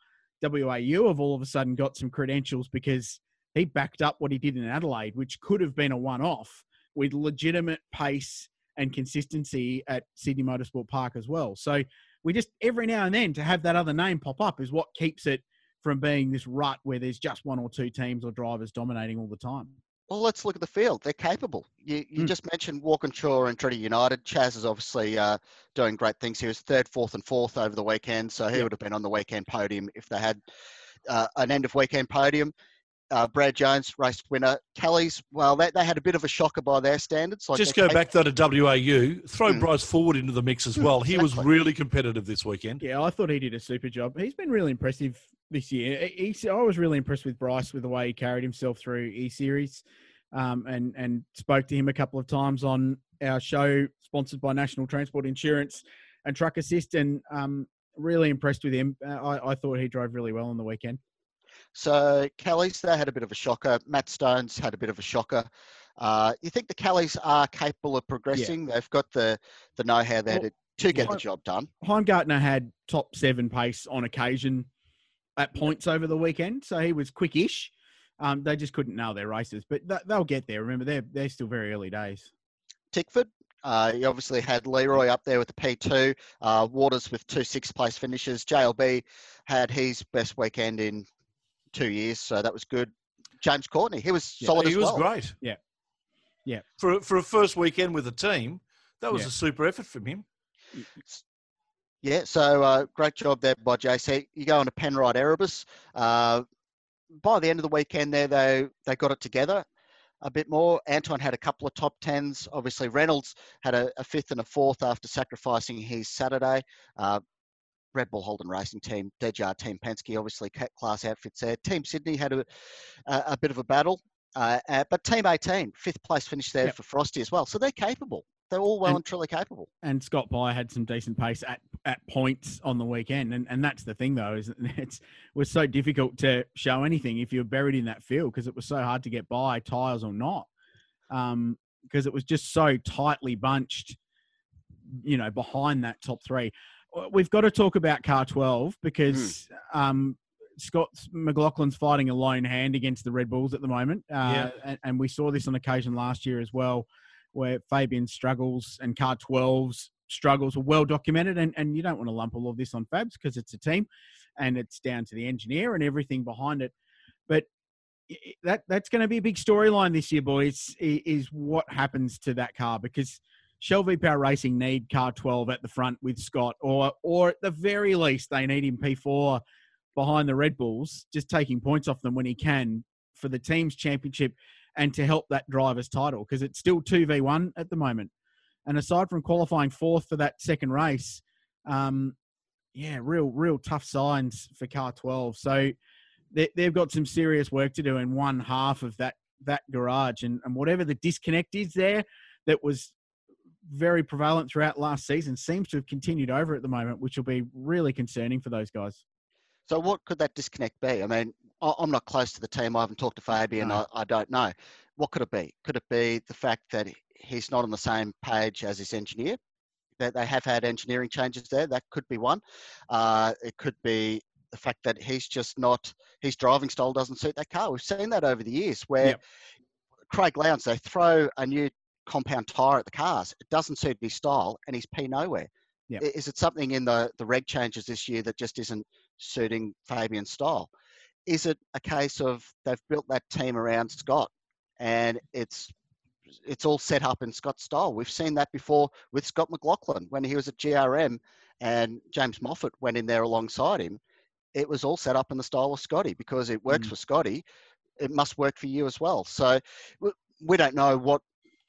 WAU have all of a sudden got some credentials because he backed up what he did in Adelaide, which could have been a one off with legitimate pace and consistency at Sydney Motorsport Park as well. So we just every now and then to have that other name pop up is what keeps it from being this rut where there's just one or two teams or drivers dominating all the time. Well, let's look at the field. They're capable. You, you just mentioned Walkinshaw Andretti United. Chaz is obviously uh, doing great things. He was third, fourth, and fourth over the weekend, so he would have been on the weekend podium if they had uh, an end of weekend podium. Uh, Brad Jones, race winner. Kelly's, well, they, they had a bit of a shocker by their standards. Like Just go came- back though to WAU. Throw Mm. Bryce Fullwood into the mix as well. He was really competitive this weekend. Yeah, I thought he did a super job. He's been really impressive this year. He, I was really impressed with Bryce with the way he carried himself through E Series, um, and and spoke to him a couple of times on our show sponsored by National Transport Insurance and Truck Assist, and um, really impressed with him. Uh, I, I thought he drove really well on the weekend. So Kelly's, they had a bit of a shocker. Matt Stone's had a bit of a shocker. Uh, you think the Kellys are capable of progressing? They've got the, the know-how there Well, to, to get the job done. Heimgartner had top seven pace on occasion at points over the weekend, so he was quickish. Um, they just couldn't nail their races, but th- they'll get there. Remember, they're they're still very early days. Tickford. Uh, you obviously had Leroy up there with the P2, uh, Waters with two sixth place finishes. JLB had his best weekend in two years, so that was good. James Courtney, he was Yeah, solid he as was well. great. Yeah, yeah. For for a first weekend with the team, that was Yeah. a super effort from him. Yeah, so uh, great job there by JC. You go on to Penrite Erebus. Uh, by the end of the weekend there, they, they got it together a bit more. Anton had a couple of top tens. Obviously, Reynolds had a, a fifth and a fourth after sacrificing his Saturday. Uh, Red Bull Holden Racing Team, DJR Team Penske, obviously class outfits there. Team Sydney had a, a, a bit of a battle. Uh, uh, but Team 18, fifth place finish there Yep. for Frosty as well. So they're capable. They're all well and, And- truly capable. and Scott Pye had some decent pace at, at points on the weekend, and and that's the thing though is it was so difficult to show anything if you're buried in that field because it was so hard to get by tires or not, um because it was just so tightly bunched, you know, behind that top three. We've got to talk about car twelve because um. Scott McLaughlin's fighting a lone hand against the Red Bulls at the moment, uh, Yeah. and, and we saw this on occasion last year as well where Fabian struggles and Car 12's struggles were well documented. And, and you don't want to lump all of this on Fabs because it's a team and it's down to the engineer and everything behind it. But that that's going to be a big storyline this year, boys, is what happens to that car because Shell V Power Racing need car 12 at the front with Scott, or or at the very least, they need him P4 behind the Red Bulls, just taking points off them when he can for the team's championship and to help that driver's title because it's still 2v1 at the moment. And aside from qualifying fourth for that second race, um, yeah, real, real tough signs for car 12. So they, they've got some serious work to do in one half of that that garage. And, and whatever the disconnect is there that was very prevalent throughout last season seems to have continued over at the moment, which will be really concerning for those guys. So what could that disconnect be? I mean, I'm not close to the team. I haven't talked to Fabian. No. I, I don't know. What could it be? Could it be the fact that he's not on the same page as his engineer? That they have had engineering changes there. That could be one. Uh, it could be the fact that he's just not. His driving style doesn't suit that car. We've seen that over the years where Yep. Craig Lowndes they throw a new compound tyre at the cars. It doesn't suit his style, and he's p nowhere. Yep. Is it something in the the reg changes this year that just isn't suiting Fabian's style? Is it a case of they've built that team around Scott, and it's it's all set up in Scott's style? We've seen that before with Scott McLaughlin when he was at GRM, and James Moffat went in there alongside him. It was all set up in the style of Scotty because it works Mm. for Scotty. It must work for you as well. So we, we don't know what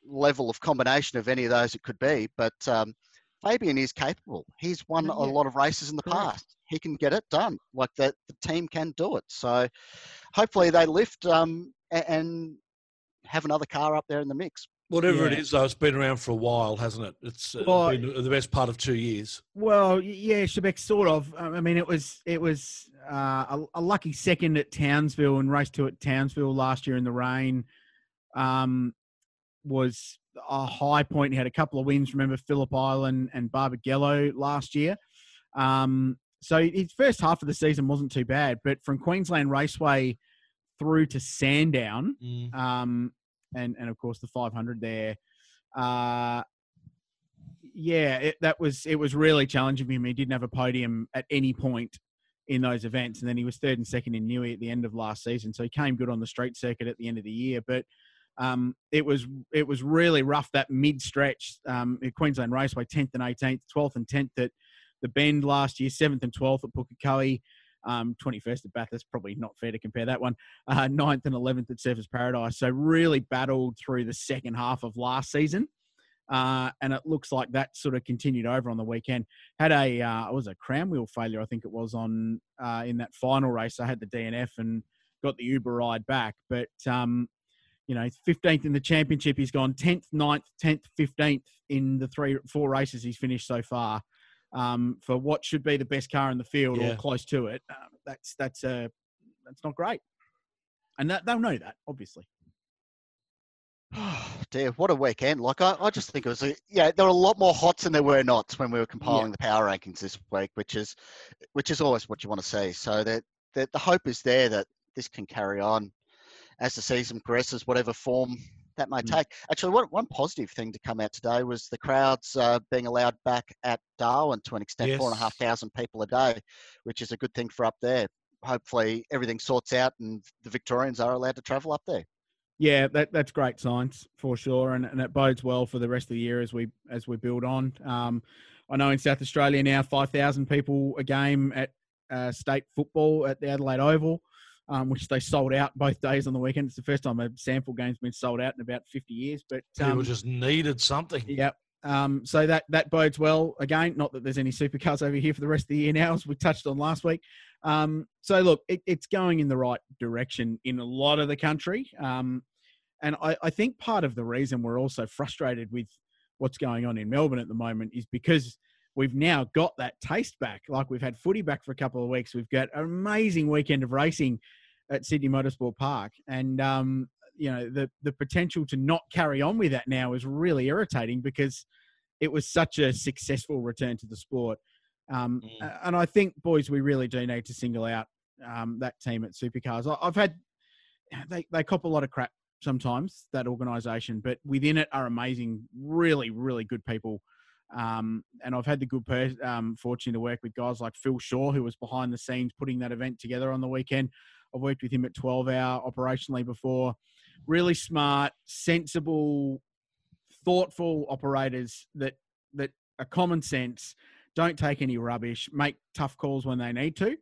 level of combination of any of those it could be, but um, Fabian is capable. He's won Yeah, a lot of races in the Correct. past. He can get it done. Like that, the team can do it. So hopefully they lift um, a- and have another car up there in the mix. Whatever it Yeah. is, though, it's been around for a while, hasn't it? It's uh, Well, been the best part of two years. Well, yeah, Shebeck, sort of. Um, I mean, it was it was uh, a, a lucky second at Townsville and race two at Townsville last year in the rain. Um, was a high point. He had a couple of wins. Remember Phillip Island and Barbagallo last year. Um, so his first half of the season wasn't too bad, but from Queensland Raceway through to Sandown, Mm. um, and and of course the 500 there. Uh, yeah, it, that was it was really challenging for him. He didn't have a podium at any point in those events, and then he was third and second in Newey at the end of last season. So he came good on the street circuit at the end of the year, but. Um, it was it was really rough that mid stretch. Um, at Queensland Raceway, tenth and eighteenth, twelfth and tenth at the Bend last year, seventh and twelfth at Pukekohe, um, 21st at Bathurst. Probably not fair to compare that one. Uh, 9th and 11th at Surfers Paradise. So really battled through the second half of last season. Uh, and it looks like that sort of continued over on the weekend. Had a uh, it was a crown wheel failure, I think it was on uh, in that final race. I had the DNF and got the Uber ride back, but um, you know, 15th in the championship. He's gone 10th, 9th, 10th, 15th in the three, four races he's finished so far. Um, for what should be the best car in the field Yeah. or close to it, uh, that's that's uh, that's not great, and that, they'll know that obviously. Dear, what a weekend! Like I, I just think it was a yeah. There were a lot more hots than there were nots when we were compiling the power rankings this week, which is which is always what you want to see. So that the, the hope is there that this can carry on as the season progresses, whatever form that may Mm. take. Actually, one one positive thing to come out today was the crowds uh, being allowed back at Darwin to an extent, four and a Yes. half thousand people a day, which is a good thing for up there. Hopefully, everything sorts out and the Victorians are allowed to travel up there. Yeah, that that's great science for sure, and, and it bodes well for the rest of the year as we as we build on. Um, I know in South Australia now, five thousand people a game at uh, state football at the Adelaide Oval, um, which they sold out both days on the weekend. It's the first time a SANFL game's been sold out in about fifty years. But People um, just needed something. Yep. Um, so that that bodes well. Again, not that there's any supercars over here for the rest of the year now, as we touched on last week. Um, so look, it, it's going in the right direction in a lot of the country, um, and I, I think part of the reason we're also frustrated with what's going on in Melbourne at the moment is because we've now got that taste back. Like we've had footy back for a couple of weeks. We've got an amazing weekend of racing at Sydney Motorsport Park, and um, you know the the potential to not carry on with that now is really irritating because it was such a successful return to the sport. Um, Mm. And I think, boys, we really do need to single out um, that team at Supercars. I- I've had they they cop a lot of crap sometimes that organisation, but within it are amazing, really, really good people. Um, and I've had the good per- um, fortune to work with guys like Phil Shaw, who was behind the scenes putting that event together on the weekend. I've worked with him at 12 hour operationally before. Really smart, sensible, thoughtful operators that that are common sense, don't take any rubbish, make tough calls when they need to,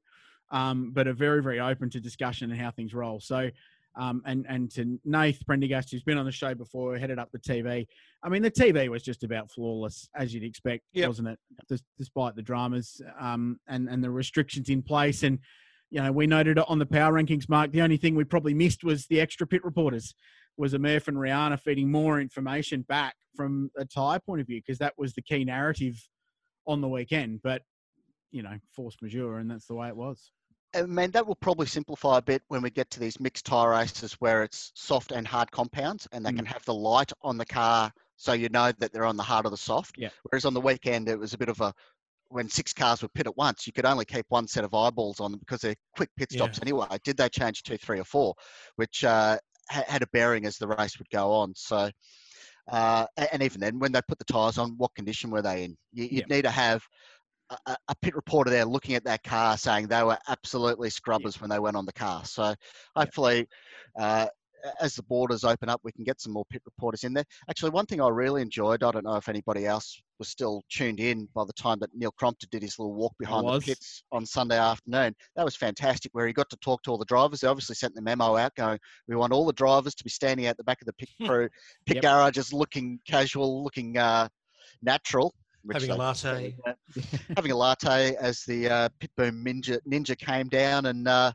um, but are very very open to discussion and how things roll. So. Um, and and to Nath Prendergast, who's been on the show before, headed up the TV. I mean, the TV was just about flawless, as you'd expect, Yep. wasn't it? Des- despite the dramas um, and and the restrictions in place, and you know, we noted it on the power rankings, Mark. The only thing we probably missed was the extra pit reporters. Was a Murph and Riana feeding more information back from a tyre point of view because that was the key narrative on the weekend. But you know, force majeure, and that's the way it was. I mean, that will probably simplify a bit when we get to these mixed tyre races where it's soft and hard compounds and they Mm. can have the light on the car so you know that they're on the hard or the soft. Yeah. Whereas on the weekend, it was a bit of a, when six cars were pit at once, you could only keep one set of eyeballs on them because they're quick pit Yeah. stops anyway. Did they change two, three, or four, which uh, ha- had a bearing as the race would go on. So, uh, and even then, when they put the tyres on, what condition were they in? You, you'd need to have a- a, pit reporter there looking at that car saying they were absolutely scrubbers when they went on the car. So hopefully, uh, as the borders open up, we can get some more pit reporters in there. Actually, one thing I really enjoyed, I don't know if anybody else was still tuned in by the time that Neil Crompton did his little walk behind the pits on Sunday afternoon. That was fantastic, where he got to talk to all the drivers. They obviously sent the memo out going, we want all the drivers to be standing at the back of the pit crew, pit Yep. garages looking casual, looking uh, natural. Which Having a latte. having a latte as the uh, pit boom ninja ninja came down and uh,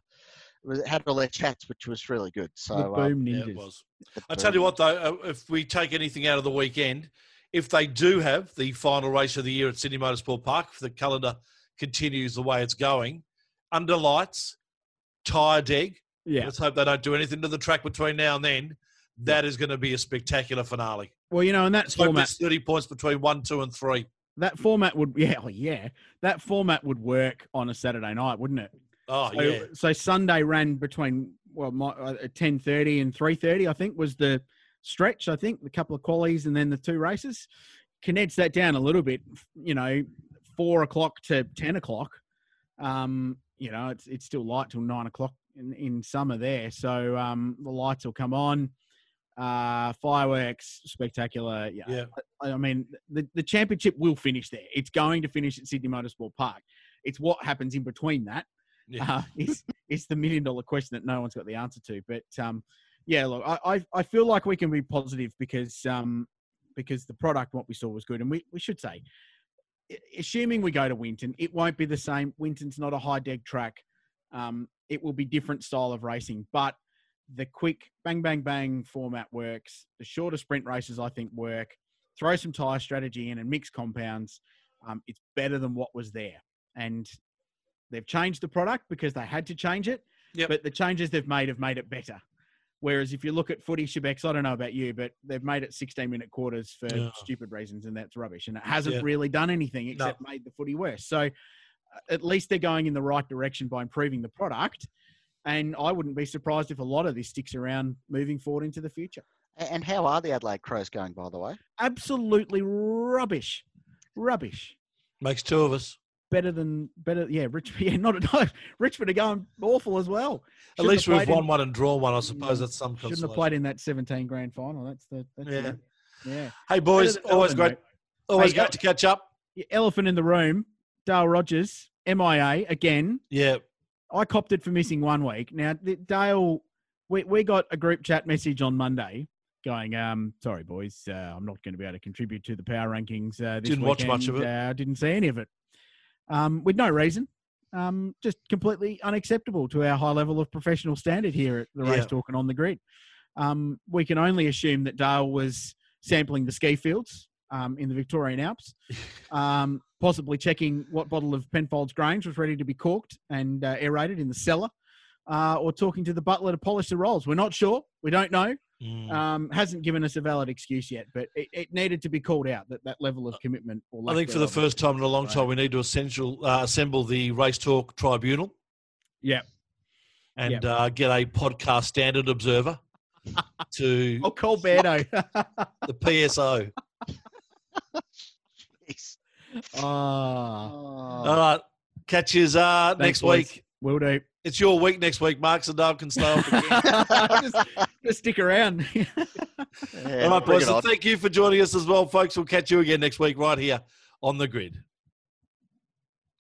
had all their chats, which was really good. So The uh, boom Yeah, ninjas. it was. I tell you what, though, uh, if we take anything out of the weekend, if they do have the final race of the year at Sydney Motorsport Park, if the calendar continues the way it's going, under lights, tyre deg. Yeah. Let's hope they don't do anything to the track between now and then. That is going to be a spectacular finale. Well, you know, and that's Let's format, it's 30 points between one, two, and three. That format would, yeah, oh, yeah, that format would work on a Saturday night, wouldn't it? Oh, so, yeah. So Sunday ran between well, my, uh, ten thirty and three thirty. I think was the stretch. I think the couple of qualies and then the two races. Condense that down a little bit. You know, four o'clock to ten o'clock. Um, you know, it's it's still light till nine o'clock in, in summer there. So um, the lights will come on. Uh, fireworks, spectacular. Yeah, Yeah. I, I mean, the, the championship will finish there. It's going to finish at Sydney Motorsport Park. It's what happens in between that Yeah. uh, is is the million dollar question that no one's got the answer to. But um, yeah, look, I, I I feel like we can be positive because um because the product what we saw was good, and we we should say, assuming we go to Winton, it won't be the same. Winton's not a high deg track. Um, it will be different style of racing, but the quick bang bang bang format works. The shorter sprint races I think work. Throw some tire strategy in and mix compounds. Um, it's better than what was there, and they've changed the product because they had to change it. Yep. But the changes they've made have made it better. Whereas if you look at footy Shebex, I don't know about you, but they've made it 16 minute quarters for Yeah. stupid reasons, and that's rubbish. And it hasn't Yeah. really done anything except made the footy worse. So uh, at least they're going in the right direction by improving the product. And I wouldn't be surprised if a lot of this sticks around moving forward into the future. And how are the Adelaide Crows going, by the way? Absolutely rubbish. Rubbish. Makes two of us. Better than better, yeah. Richmond, yeah, not at all. Richmond are going awful as well. At Shouldn't least have we've played in- won one and drawn one. I mm, suppose that's some Shouldn't have played in that 17 grand final. That's the that's Yeah. yeah. yeah. Hey, boys, than always Melbourne, great. Always Hey, great to catch up. Elephant in the room. Dale Rogers, MIA again. Yeah. I copped it for missing one week. Now, Dale, we, we got a group chat message on Monday going, um, sorry, boys, uh, I'm not going to be able to contribute to the power rankings. Uh, this Didn't watch much of weekend. it. Uh, didn't see any of it. Um, with no reason. Um, just completely unacceptable to our high level of professional standard here at the Yeah. race talk and on the grid. Um, we can only assume that Dale was sampling the ski fields um, in the Victorian Alps, um, possibly checking what bottle of Penfolds Grange was ready to be corked and uh, aerated in the cellar, uh, or talking to the butler to polish the rolls. We're not sure. We don't know. Mm. Um, hasn't given us a valid excuse yet, but it, it needed to be called out that that level of commitment. Or I think for the first time in a long time, we need to essential, uh, assemble the Race Talk Tribunal Yeah. and uh, get a podcast standard observer to Oh, Colberto. the PSO. Jeez. oh, All right. Catch you uh, Thanks, next boys. week. will do. It's your week next week. Mark Sadal can stay off again. just, just stick around. Yeah, All right, boys. So thank you for joining us as well, folks. We'll catch you again next week right here on the grid.